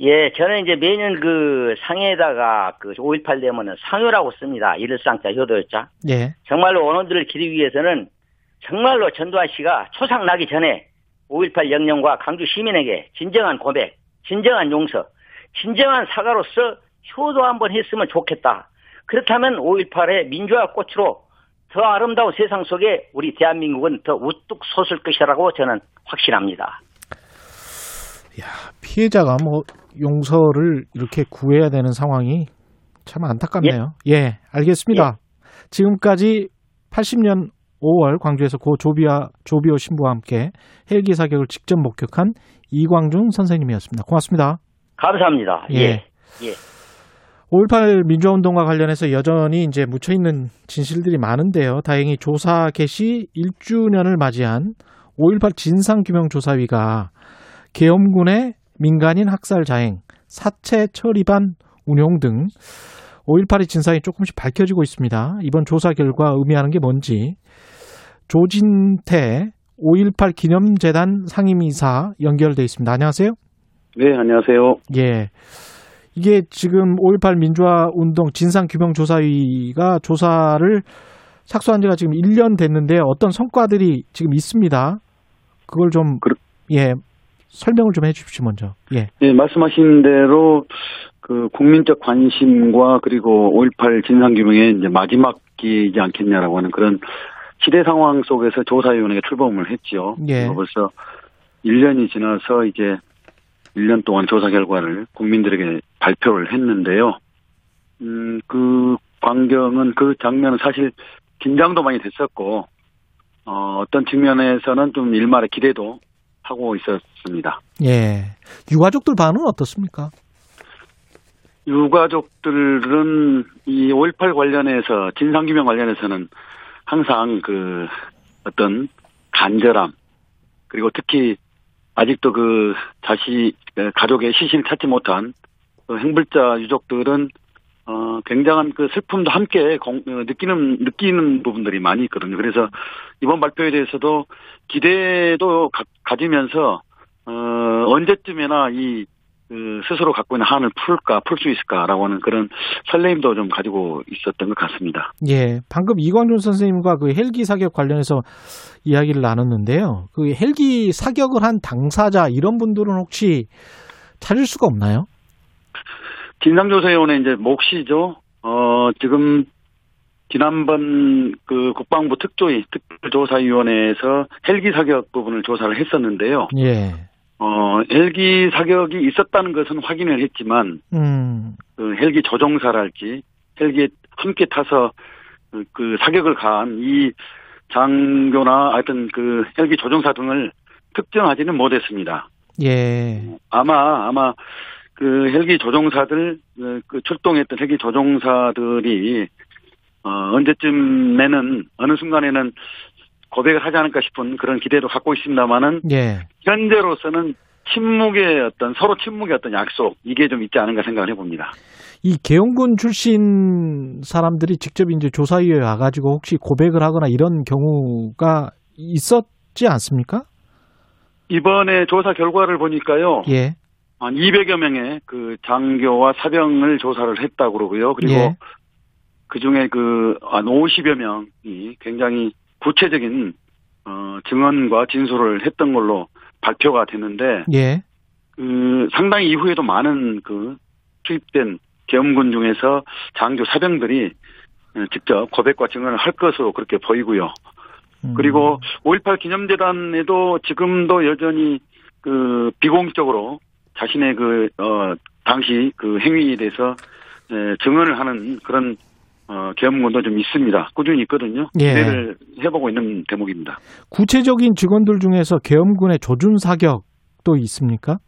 예, 저는 이제 매년 그 상해에다가 그 5.18 되면은 상효라고 씁니다. 일상자, 효도였자. 예. 정말로 원원들을 기리기 위해서는 정말로 전두환 씨가 초상 나기 전에 5.18 영령과 강주 시민에게 진정한 고백, 진정한 용서, 진정한 사과로서 효도 한번 했으면 좋겠다. 그렇다면 5.18의 민주화 꽃으로 더 아름다운 세상 속에 우리 대한민국은 더 우뚝 솟을 것이라고 저는 확신합니다. 피해자가 뭐 용서를 이렇게 구해야 되는 상황이 참 안타깝네요. 예, 알겠습니다. 지금까지 80년 5월 광주에서 고 조비와 조비오 신부와 함께 헬기 사격을 직접 목격한 이광중 선생님이었습니다. 고맙습니다. 감사합니다. 예. 예. 예. 5.18 민주화운동과 관련해서 여전히 이제 묻혀있는 진실들이 많은데요. 다행히 조사 개시 1주년을 맞이한 5.18 진상규명조사위가 계엄군의 민간인 학살 자행, 사체 처리반 운용 등 5.18의 진상이 조금씩 밝혀지고 있습니다. 이번 조사 결과 의미하는 게 뭔지 조진태 5.18 기념재단 상임이사 연결돼 있습니다. 안녕하세요. 네, 안녕하세요. 예. 이게 지금 5.18 민주화 운동 진상규명조사위가 조사를 착수한 지가 지금 1년 됐는데 어떤 성과들이 지금 있습니다. 그걸 좀, 예, 설명을 좀 해 주십시오, 먼저. 예. 네, 말씀하신 대로 그 국민적 관심과 그리고 5.18 진상규명의 이제 마지막이지 않겠냐라고 하는 그런 시대 상황 속에서 조사위원회가 출범을 했죠. 예. 벌써 1년이 지나서 이제 1년 동안 조사 결과를 국민들에게 발표를 했는데요. 음, 그 광경은 그 장면은 사실 긴장도 많이 됐었고, 어, 어떤 측면에서는 좀 일말의 기대도 하고 있었습니다. 예. 유가족들 반응은 어떻습니까? 유가족들은 이 5.18 관련해서 진상규명 관련해서는 항상 그 어떤 간절함 그리고 특히 아직도 그 자시 가족의 시신을 찾지 못한 그 행불자 유족들은 어 굉장한 그 슬픔도 함께 공, 어, 느끼는 느끼는 부분들이 많이 있거든요. 그래서 이번 발표에 대해서도 기대도 가, 지면서 어 언제쯤이나 이 그 스스로 갖고 있는 한을 풀까 풀 수 있을까라고 하는 그런 설레임도 좀 가지고 있었던 것 같습니다. 예, 방금 이광준 선생님과 그 헬기 사격 관련해서 이야기를 나눴는데요. 그 헬기 사격을 한 당사자 이런 분들은 혹시 찾을 수가 없나요? 진상조사위원회 이제 몫이죠. 어, 지금 지난번 그 국방부 특조위 특별조사위원회에서 헬기 사격 부분을 조사를 했었는데요. 예. 어, 헬기 사격이 있었다는 것은 확인을 했지만, 음, 그 헬기 조종사랄지, 헬기에 함께 타서 그, 그 사격을 가한 이 장교나 하여튼 그 헬기 조종사 등을 특정하지는 못했습니다. 예. 아마, 아마 그 헬기 조종사들, 그, 그 출동했던 헬기 조종사들이 어, 언제쯤에는, 어느 순간에는 고백을 하지 않을까 싶은 그런 기대도 갖고 있습니다만은, 예. 현재로서는 침묵의 어떤 서로 침묵의 어떤 약속 이게 좀 있지 않은가 생각을 해봅니다. 이 계엄군 출신 사람들이 직접 이제 조사위에 와가지고 혹시 고백을 하거나 이런 경우가 있었지 않습니까? 이번에 조사 결과를 보니까요. 예. 한 200여 명의 그 장교와 사병을 조사를 했다고 그러고요. 그리고 예. 그 중에 그 한 50여 명이 굉장히 구체적인 어, 증언과 진술을 했던 걸로 발표가 됐는데 예. 그 상당히 이후에도 많은 그 투입된 계엄군 중에서 장교 사병들이 어, 직접 고백과 증언을 할 것으로 그렇게 보이고요. 음. 그리고 5.18 기념재단에도 지금도 여전히 그 비공식적으로 자신의 그, 어, 당시 그 행위에 대해서 에, 증언을 하는 그런 어, 계엄군도 좀 있습니다. 꾸준히 있거든요. 예. 기대를 해보고 있는 대목입니다. 구체적인 직원들 중에서 계엄군의 조준 사격도 있습니까?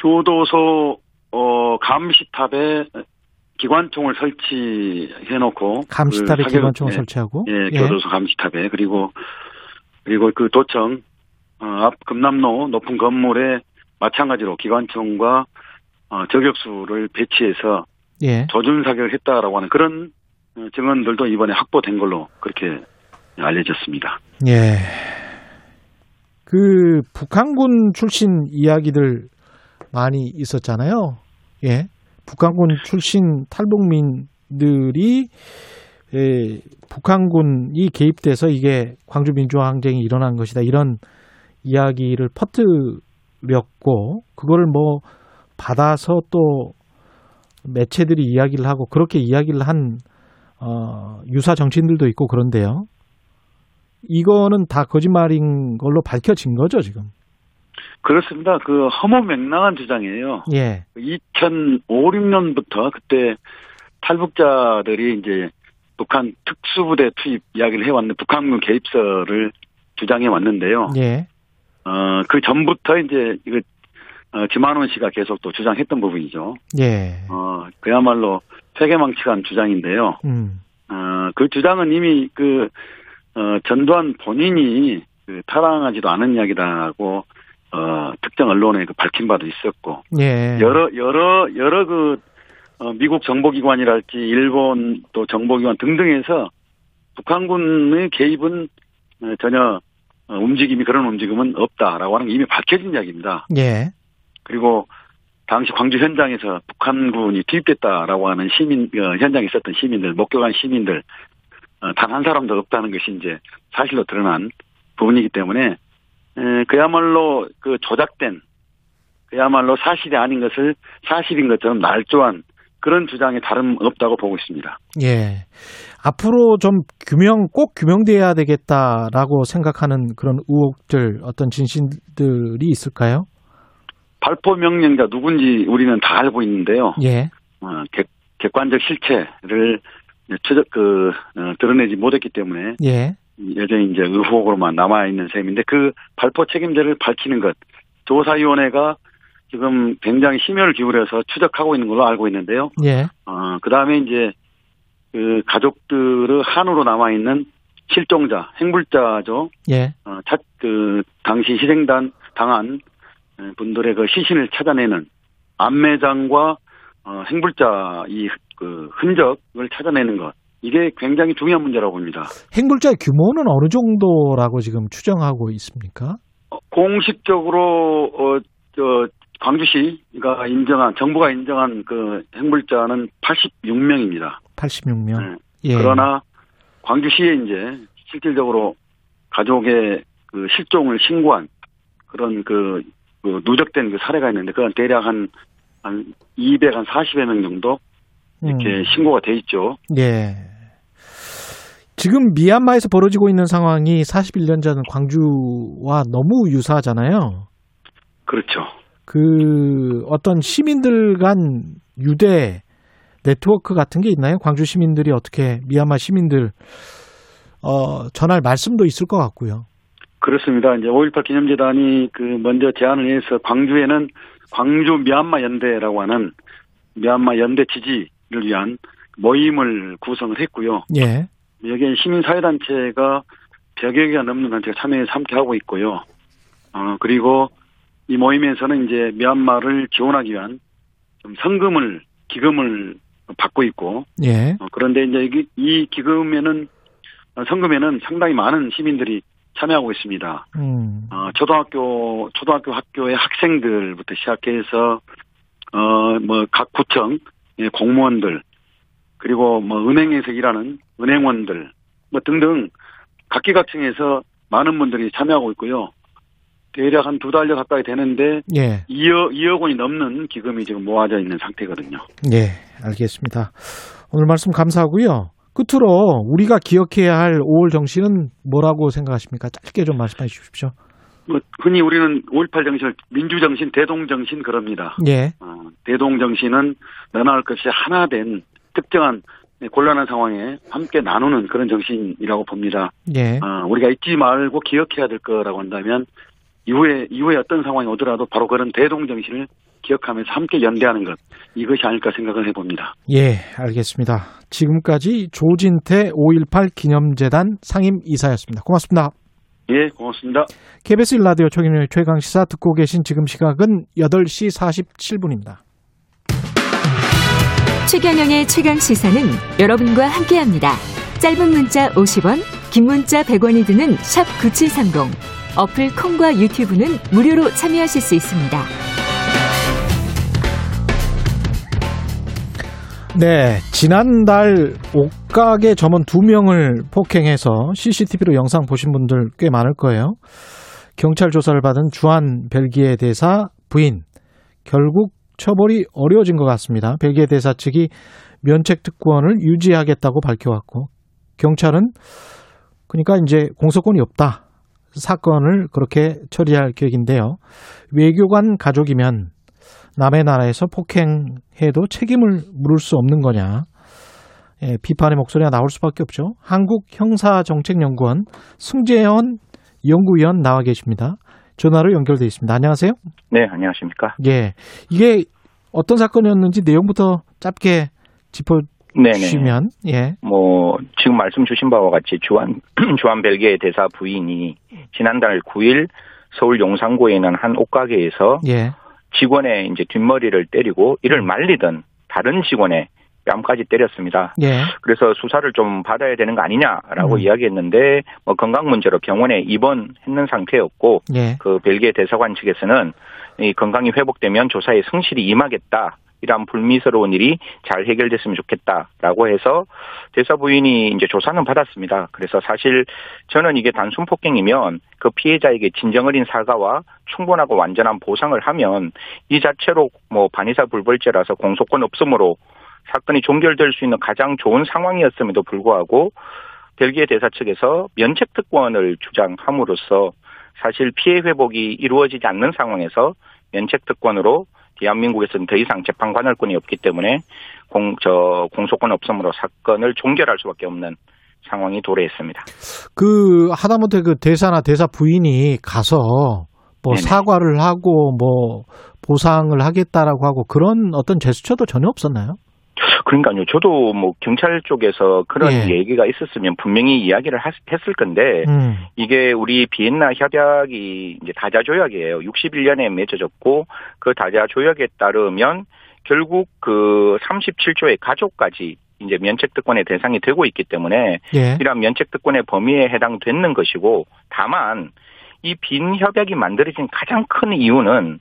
교도소 어, 감시탑에 기관총을 설치해놓고 감시탑에 그 사격- 기관총을 예, 설치하고 예, 교도소 감시탑에 그리고 그리고 그 도청 어, 앞 금남로 높은 건물에 마찬가지로 기관총과 어, 저격수를 배치해서 예. 조준 사격을 했다라고 하는 그런 어, 증언들도 이번에 확보된 걸로 그렇게 알려졌습니다. 예. 그 북한군 출신 이야기들 많이 있었잖아요. 예. 북한군 출신 탈북민들이 예, 북한군이 개입돼서 이게 광주 민주화 항쟁이 일어난 것이다. 이런 이야기를 퍼뜨렸고 그거를 뭐 받아서 또 매체들이 이야기를 하고 그렇게 이야기를 한 어, 유사 정치인들도 있고 그런데요. 이거는 다 거짓말인 걸로 밝혀진 거죠, 지금. 그렇습니다. 그 허무맹랑한 주장이에요. 예. 2005, 6년부터 그때 탈북자들이 이제 북한 특수부대 투입 이야기를 해왔는데 북한군 개입설을 주장해 왔는데요. 예. 어, 그 전부터 이제 이거 어, 지만원 씨가 계속 또 주장했던 부분이죠. 예. 어, 그야말로 세계망측한 주장인데요. 음. 어, 그 주장은 이미 그, 어, 전두환 본인이 그 타당하지도 않은 이야기다라고, 어, 특정 언론에 그 밝힌 바도 있었고, 예. 여러, 여러, 여러 그, 어, 미국 정보기관이랄지, 일본 또 정보기관 등등에서 북한군의 개입은 어, 전혀 어, 움직임이, 그런 움직임은 없다라고 하는 게 이미 밝혀진 이야기입니다. 예. 그리고 당시 광주 현장에서 북한군이 투입됐다라고 하는 시민 어, 현장에 있었던 시민들 목격한 시민들 어, 단한 사람도 없다는 것이 이제 사실로 드러난 부분이기 때문에 에, 그야말로 그 조작된 그야말로 사실이 아닌 것을 사실인 것처럼 날조한 그런 주장에 다름 없다고 보고 있습니다. 예. 앞으로 좀 규명, 꼭 규명돼야 되겠다라고 생각하는 그런 의혹들, 어떤 진실들이 있을까요? 발포 명령자 누군지 우리는 다 알고 있는데요. 예. 어, 객, 객관적 실체를 추적 그 어, 드러내지 못했기 때문에 예. 여전히 이제 의혹으로만 남아 있는 셈인데 그 발포 책임자를 밝히는 것 조사위원회가 지금 굉장히 심혈을 기울여서 추적하고 있는 걸로 알고 있는데요. 예. 어, 그 다음에 이제 그 가족들의 한으로 남아 있는 실종자, 행불자죠. 예. 어, 차, 그 당시 희생단 당한 분들의 그 시신을 찾아내는 안매장과 어, 행불자 이 그 흔적을 찾아내는 것 이게 굉장히 중요한 문제라고 봅니다. 행불자의 규모는 어느 정도라고 지금 추정하고 있습니까? 어, 공식적으로 어, 저 광주시가 인정한 정부가 인정한 그 핵물자는 86명입니다. 86명. 예. 그러나 광주시에 이제 실질적으로 가족의 그 실종을 신고한 그런 그, 그 누적된 그 사례가 있는데 그건 대략 한, 한 200, 한 40여 명 정도 이렇게 음. 신고가 돼 있죠. 예. 지금 미얀마에서 벌어지고 있는 상황이 41년 전 광주와 너무 유사하잖아요. 그렇죠. 그 어떤 시민들 간 유대 네트워크 같은 게 있나요? 광주 시민들이 어떻게 미얀마 시민들 어 전할 말씀도 있을 것 같고요. 그렇습니다. 이제 5.18 기념재단이 그 먼저 제안을 해서 광주에는 광주 미얀마 연대라고 하는 미얀마 연대 지지를 위한 모임을 구성을 했고요. 예. 여기에 시민사회단체가 100여 개가 넘는 단체가 참여해서 함께 하고 있고요. 어, 그리고 이 모임에서는 이제 미얀마를 지원하기 위한 좀 성금을, 기금을 받고 있고, 예. 어, 그런데 이제 이, 이 기금에는, 어, 성금에는 상당히 많은 시민들이 참여하고 있습니다. 음. 어, 초등학교, 초등학교 학교의 학생들부터 시작해서, 어, 뭐, 각 구청, 예, 공무원들, 그리고 뭐, 은행에서 일하는 은행원들, 뭐 등등, 각기각층에서 많은 분들이 참여하고 있고요. 대략 한 두 달여 가까이 되는데, 예. 2억, 2억 원이 넘는 기금이 지금 모아져 있는 상태거든요. 예, 알겠습니다. 오늘 말씀 감사하고요. 끝으로 우리가 기억해야 할 5월 정신은 뭐라고 생각하십니까? 짧게 좀 말씀해 주십시오. 뭐, 흔히 우리는 5.18 정신을 민주정신, 대동정신 그럽니다. 예. 어, 대동정신은 너나 할 것이 하나 된 특정한 곤란한 상황에 함께 나누는 그런 정신이라고 봅니다. 예. 어, 우리가 잊지 말고 기억해야 될 거라고 한다면 이후에 이후에 어떤 상황이 오더라도 바로 그런 대동 정신을 기억하면서 함께 연대하는 것 이것이 아닐까 생각을 해봅니다. 예, 알겠습니다. 지금까지 조진태 5.18 기념재단 상임 이사였습니다. 고맙습니다. 예, 고맙습니다. KBS 1라디오 최경영의 최강 시사 듣고 계신 지금 시각은 8시 47분입니다. 최경영의 최강 시사는 여러분과 함께합니다. 짧은 문자 50원, 긴 문자 100원이 드는 샵 9730. 어플 콩과 유튜브는 무료로 참여하실 수 있습니다. 네, 지난달 옷가게 점원 두 명을 폭행해서 CCTV로 영상 보신 분들 꽤 많을 거예요. 경찰 조사를 받은 주한 벨기에 대사 부인 결국 처벌이 어려워진 것 같습니다. 벨기에 대사 측이 면책 특권을 유지하겠다고 밝혀왔고 경찰은 그러니까 이제 공소권이 없다. 사건을 그렇게 처리할 계획인데요. 외교관 가족이면 남의 나라에서 폭행해도 책임을 물을 수 없는 거냐. 예, 비판의 목소리가 나올 수밖에 없죠. 한국형사정책연구원 승재현 연구위원 나와 계십니다. 전화로 연결돼 있습니다. 안녕하세요. 네, 안녕하십니까. 예, 이게 어떤 사건이었는지 내용부터 짧게 짚어 주시면 예. 뭐 지금 말씀 주신 바와 같이 주한 주한 벨기에 대사 부인이 지난달 9일 서울 용산구에 있는 한 옷가게에서 예. 직원의 이제 뒷머리를 때리고 이를 말리던 다른 직원의 뺨까지 때렸습니다. 예. 그래서 수사를 좀 받아야 되는 거 아니냐라고 음. 이야기했는데 뭐 건강 문제로 병원에 입원했는 상태였고 예. 그 벨기에 대사관 측에서는 이 건강이 회복되면 조사에 성실히 임하겠다. 이런 불미스러운 일이 잘 해결됐으면 좋겠다라고 해서 대사 부인이 이제 조사는 받았습니다. 그래서 사실 저는 이게 단순 폭행이면 그 피해자에게 진정 어린 사과와 충분하고 완전한 보상을 하면 이 자체로 뭐 반의사 불벌죄라서 공소권 없음으로 사건이 종결될 수 있는 가장 좋은 상황이었음에도 불구하고 벨기에 대사 측에서 면책 특권을 주장함으로써 사실 피해 회복이 이루어지지 않는 상황에서 면책 특권으로 대한민국에서는 더 이상 재판 관할권이 없기 때문에 공, 저, 공소권 없음으로 사건을 종결할 수밖에 없는 상황이 도래했습니다. 그 하다못해 그 대사나 대사 부인이 가서 뭐 네네. 사과를 하고 뭐 보상을 하겠다라고 하고 그런 어떤 제스처도 전혀 없었나요? 그러니까요. 저도 뭐 경찰 쪽에서 그런 예. 얘기가 있었으면 분명히 이야기를 하- 했을 건데 음. 이게 우리 비엔나 협약이 이제 다자 조약이에요. 61년에 맺어졌고 그 다자 조약에 따르면 결국 그 37조의 가족까지 이제 면책 특권의 대상이 되고 있기 때문에 예. 이러한 면책 특권의 범위에 해당되는 것이고 다만 이 빈 협약이 만들어진 가장 큰 이유는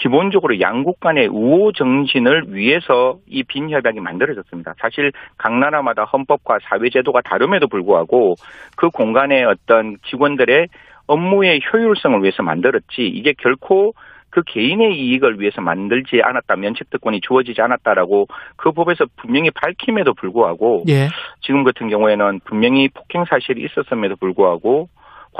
기본적으로 양국 간의 우호 정신을 위해서 이 빈 협약이 만들어졌습니다. 사실 각 나라마다 헌법과 사회제도가 다름에도 불구하고 그 공간의 어떤 직원들의 업무의 효율성을 위해서 만들었지 이게 결코 그 개인의 이익을 위해서 만들지 않았다 면책특권이 주어지지 않았다라고 그 법에서 분명히 밝힘에도 불구하고 예. 지금 같은 경우에는 분명히 폭행 사실이 있었음에도 불구하고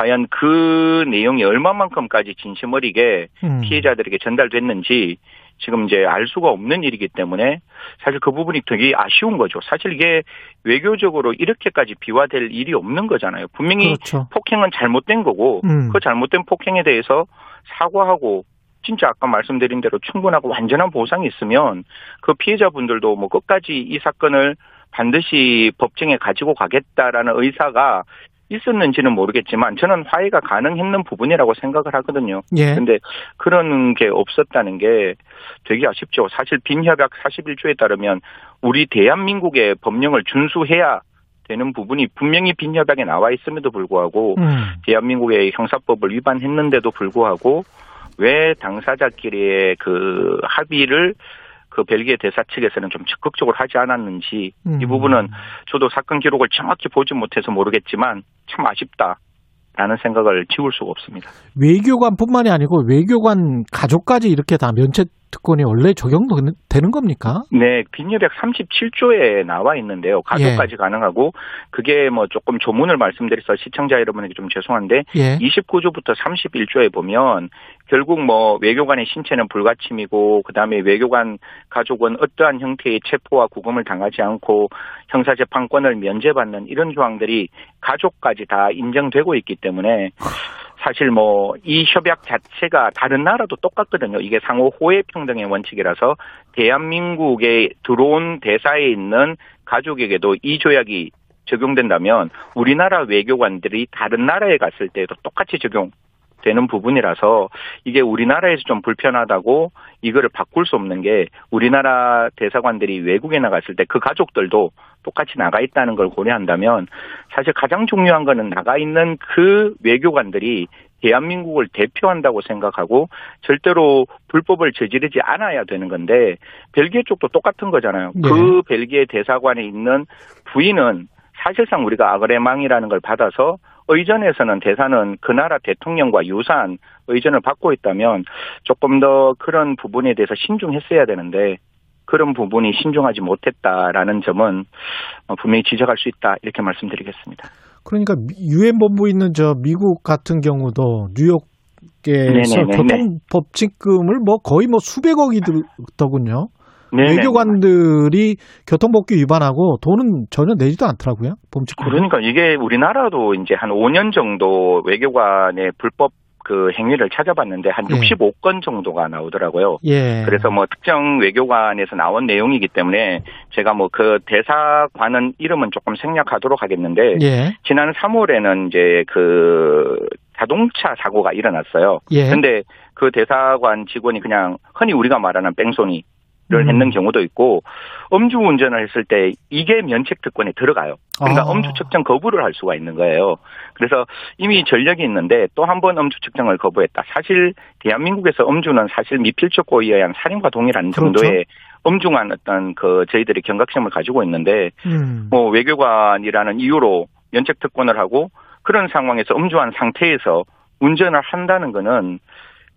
과연 그 내용이 얼마만큼까지 진심 어리게 음. 피해자들에게 전달됐는지 지금 이제 알 수가 없는 일이기 때문에 사실 그 부분이 되게 아쉬운 거죠. 사실 이게 외교적으로 이렇게까지 비화될 일이 없는 거잖아요. 분명히 그렇죠. 폭행은 잘못된 거고 음. 그 잘못된 폭행에 대해서 사과하고 진짜 아까 말씀드린 대로 충분하고 완전한 보상이 있으면 그 피해자분들도 뭐 끝까지 이 사건을 반드시 법정에 가지고 가겠다라는 의사가 있었는지는 모르겠지만 저는 화해가 가능했는 부분이라고 생각을 하거든요. 예. 근데 그런 게 없었다는 게 되게 아쉽죠. 사실 빈협약 41조에 따르면 우리 대한민국의 법령을 준수해야 되는 부분이 분명히 빈협약에 나와 있음에도 불구하고 음. 대한민국의 형사법을 위반했는데도 불구하고 왜 당사자끼리의 그 합의를 그 벨기에 대사 측에서는 좀 적극적으로 하지 않았는지 음. 이 부분은 저도 사건 기록을 정확히 보지 못해서 모르겠지만 참 아쉽다 라는 생각을 지울 수가 없습니다. 외교관뿐만이 아니고 외교관 가족까지 이렇게 다 면책 특권이 원래 적용되는 겁니까? 네, 빈협약 37조에 나와 있는데요. 가족까지 가능하고 그게 뭐 조금 조문을 말씀드려서 시청자 여러분에게 좀 죄송한데 예. 29조부터 31조에 보면 결국 뭐 외교관의 신체는 불가침이고 그다음에 외교관 가족은 어떠한 형태의 체포와 구금을 당하지 않고 형사 재판권을 면제받는 이런 조항들이 가족까지 다 인정되고 있기 때문에 사실 뭐 이 협약 자체가 다른 나라도 똑같거든요. 이게 상호 호혜 평등의 원칙이라서 대한민국에 들어온 대사에 있는 가족에게도 이 조약이 적용된다면 우리나라 외교관들이 다른 나라에 갔을 때도 똑같이 적용 되는 부분이라서 이게 우리나라에서 좀 불편하다고 이거를 바꿀 수 없는 게 우리나라 대사관들이 외국에 나갔을 때 그 가족들도 똑같이 나가 있다는 걸 고려한다면 사실 가장 중요한 거는 나가 있는 그 외교관들이 대한민국을 대표한다고 생각하고 절대로 불법을 저지르지 않아야 되는 건데 벨기에 쪽도 똑같은 거잖아요. 네. 그 벨기에 대사관에 있는 부인은 사실상 우리가 아그레망이라는 걸 받아서 의전에서는 대사는 그 나라 대통령과 유사한 의전을 받고 있다면 조금 더 그런 부분에 대해서 신중했어야 되는데 그런 부분이 신중하지 못했다라는 점은 어, 분명히 지적할 수 있다 이렇게 말씀드리겠습니다. 그러니까 유엔 본부 있는 저 미국 같은 경우도 뉴욕에서. 교통법칙금을 뭐 거의 뭐 수백억이 들더군요. 네네. 외교관들이 교통법규 위반하고 돈은 전혀 내지도 않더라고요. 범칙금. 그러니까 이게 우리나라도 이제 한 5년 정도 외교관의 불법 그 행위를 찾아봤는데 한 예. 65건 정도가 나오더라고요. 예. 그래서 뭐 특정 외교관에서 나온 내용이기 때문에 제가 뭐 그 대사관은 이름은 조금 생략하도록 하겠는데 예. 지난 3월에는 이제 그 자동차 사고가 일어났어요. 예. 근데 그 대사관 직원이 그냥 흔히 우리가 말하는 뺑소니 를 음. 했는 경우도 있고 음주 운전을 했을 때 이게 면책 특권에 들어가요. 그러니까 아. 음주 측정 거부를 할 수가 있는 거예요. 그래서 이미 전력이 있는데 또 한 번 음주 측정을 거부했다. 사실 대한민국에서 음주는 사실 미필적 고의에 의한 살인과 동일한 그렇죠. 정도의 엄중한 어떤 그 저희들이 경각심을 가지고 있는데 음. 뭐 외교관이라는 이유로 면책 특권을 하고 그런 상황에서 음주한 상태에서 운전을 한다는 거는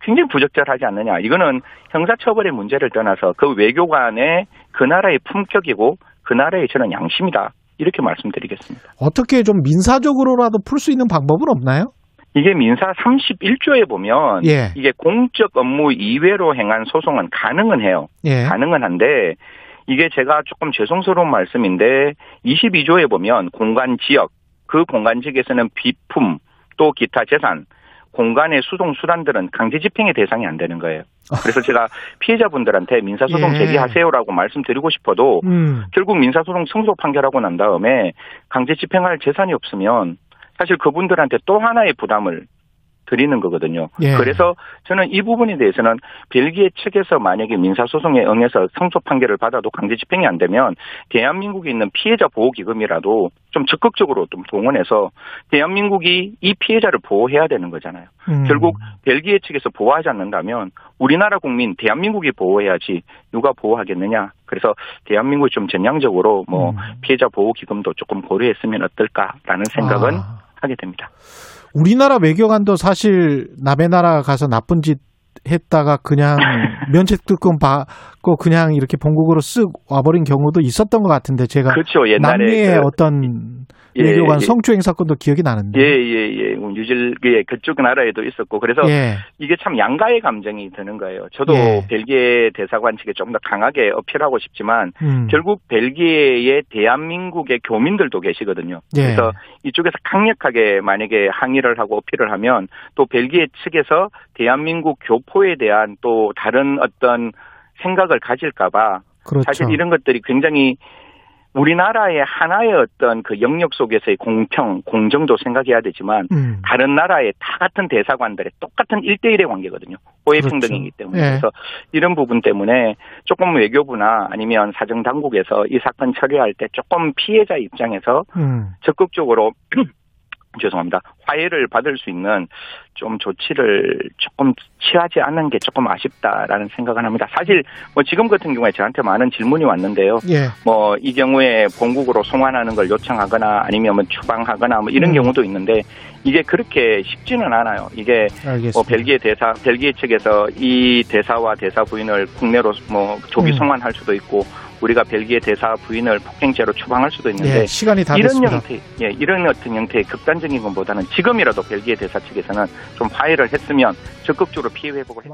굉장히 부적절하지 않느냐. 이거는 형사처벌의 문제를 떠나서 그 외교관의 그 나라의 품격이고 그 나라의 저는 양심이다. 이렇게 말씀드리겠습니다. 어떻게 좀 민사적으로라도 풀 수 있는 방법은 없나요? 이게 민사 31조에 보면 예. 이게 공적 업무 이외로 행한 소송은 가능은 해요. 예. 가능은 한데 이게 제가 조금 죄송스러운 말씀인데 22조에 보면 공간 지역 그 공간 지역에서는 비품 또 기타 재산 공간의 수동 수단들은 강제 집행의 대상이 안 되는 거예요. 그래서 제가 피해자분들한테 민사소송 예. 제기하세요라고 말씀드리고 싶어도 음. 결국 민사소송 승소 판결하고 난 다음에 강제 집행할 재산이 없으면 사실 그분들한테 또 하나의 부담을 드리는 거거든요. 예. 그래서 저는 이 부분에 대해서는 벨기에 측에서 만약에 민사소송에 응해서 성소 판결을 받아도 강제 집행이 안 되면 대한민국에 있는 피해자 보호기금이라도 좀 적극적으로 좀 동원해서 대한민국이 이 피해자를 보호해야 되는 거잖아요. 음. 결국 벨기에 측에서 보호하지 않는다면 우리나라 국민 대한민국이 보호해야지 누가 보호하겠느냐. 그래서 대한민국이 좀 전향적으로 뭐 음. 피해자 보호 기금도 조금 고려했으면 어떨까라는 생각은 아. 하게 됩니다. 우리나라 외교관도 사실 남의 나라 가서 나쁜 짓 했다가 그냥 면책특권 받고 그냥 이렇게 본국으로 쓱 와버린 경우도 있었던 것 같은데 제가 그렇죠. 옛날에 남미의 그- 어떤 예, 외교관 예. 성추행 사건도 기억이 나는데 예, 예, 예. 뉴질, 예, 그쪽 나라에도 있었고. 그래서 예. 이게 참 양가의 감정이 드는 거예요. 저도 예. 벨기에 대사관 측에 좀 더 강하게 어필하고 싶지만 음. 결국 벨기에의 대한민국의 교민들도 계시거든요. 예. 그래서 이쪽에서 강력하게 만약에 항의를 하고 어필을 하면 또 벨기에 측에서 대한민국 교포에 대한 또 다른 어떤 생각을 가질까봐 그렇죠. 사실 이런 것들이 굉장히 우리나라의 하나의 어떤 그 영역 속에서의 공평, 공정도 생각해야 되지만 음. 다른 나라의 다 같은 대사관들의 똑같은 1대1의 관계거든요. 호혜 그렇죠. 평등이기 때문에. 예. 그래서 이런 부분 때문에 조금 외교부나 아니면 사정당국에서 이 사건 처리할 때 조금 피해자 입장에서 음. 적극적으로 죄송합니다. 화해를 받을 수 있는 좀 조치를 조금 취하지 않는 게 조금 아쉽다라는 생각을 합니다. 사실 뭐 지금 같은 경우에 저한테 많은 질문이 왔는데요. 예. 뭐이 경우에 본국으로 송환하는 걸 요청하거나 아니면 뭐 추방하거나 뭐 이런 음. 경우도 있는데 이게 그렇게 쉽지는 않아요. 이게 알겠습니다. 뭐 벨기에 대사 벨기에 측에서 이 대사와 대사 부인을 국내로 뭐 조기 음. 송환할 수도 있고 우리가 벨기에 대사 부인을 폭행죄로 추방할 수도 있는데 예, 시간이 다 이런 됐습니다. 형태, 예, 이런 어떤 형태의 극단적인 것보다는 지금이라도 벨기에 대사 측에서는 좀 화해를 했으면 적극적으로 피해 회복을 했.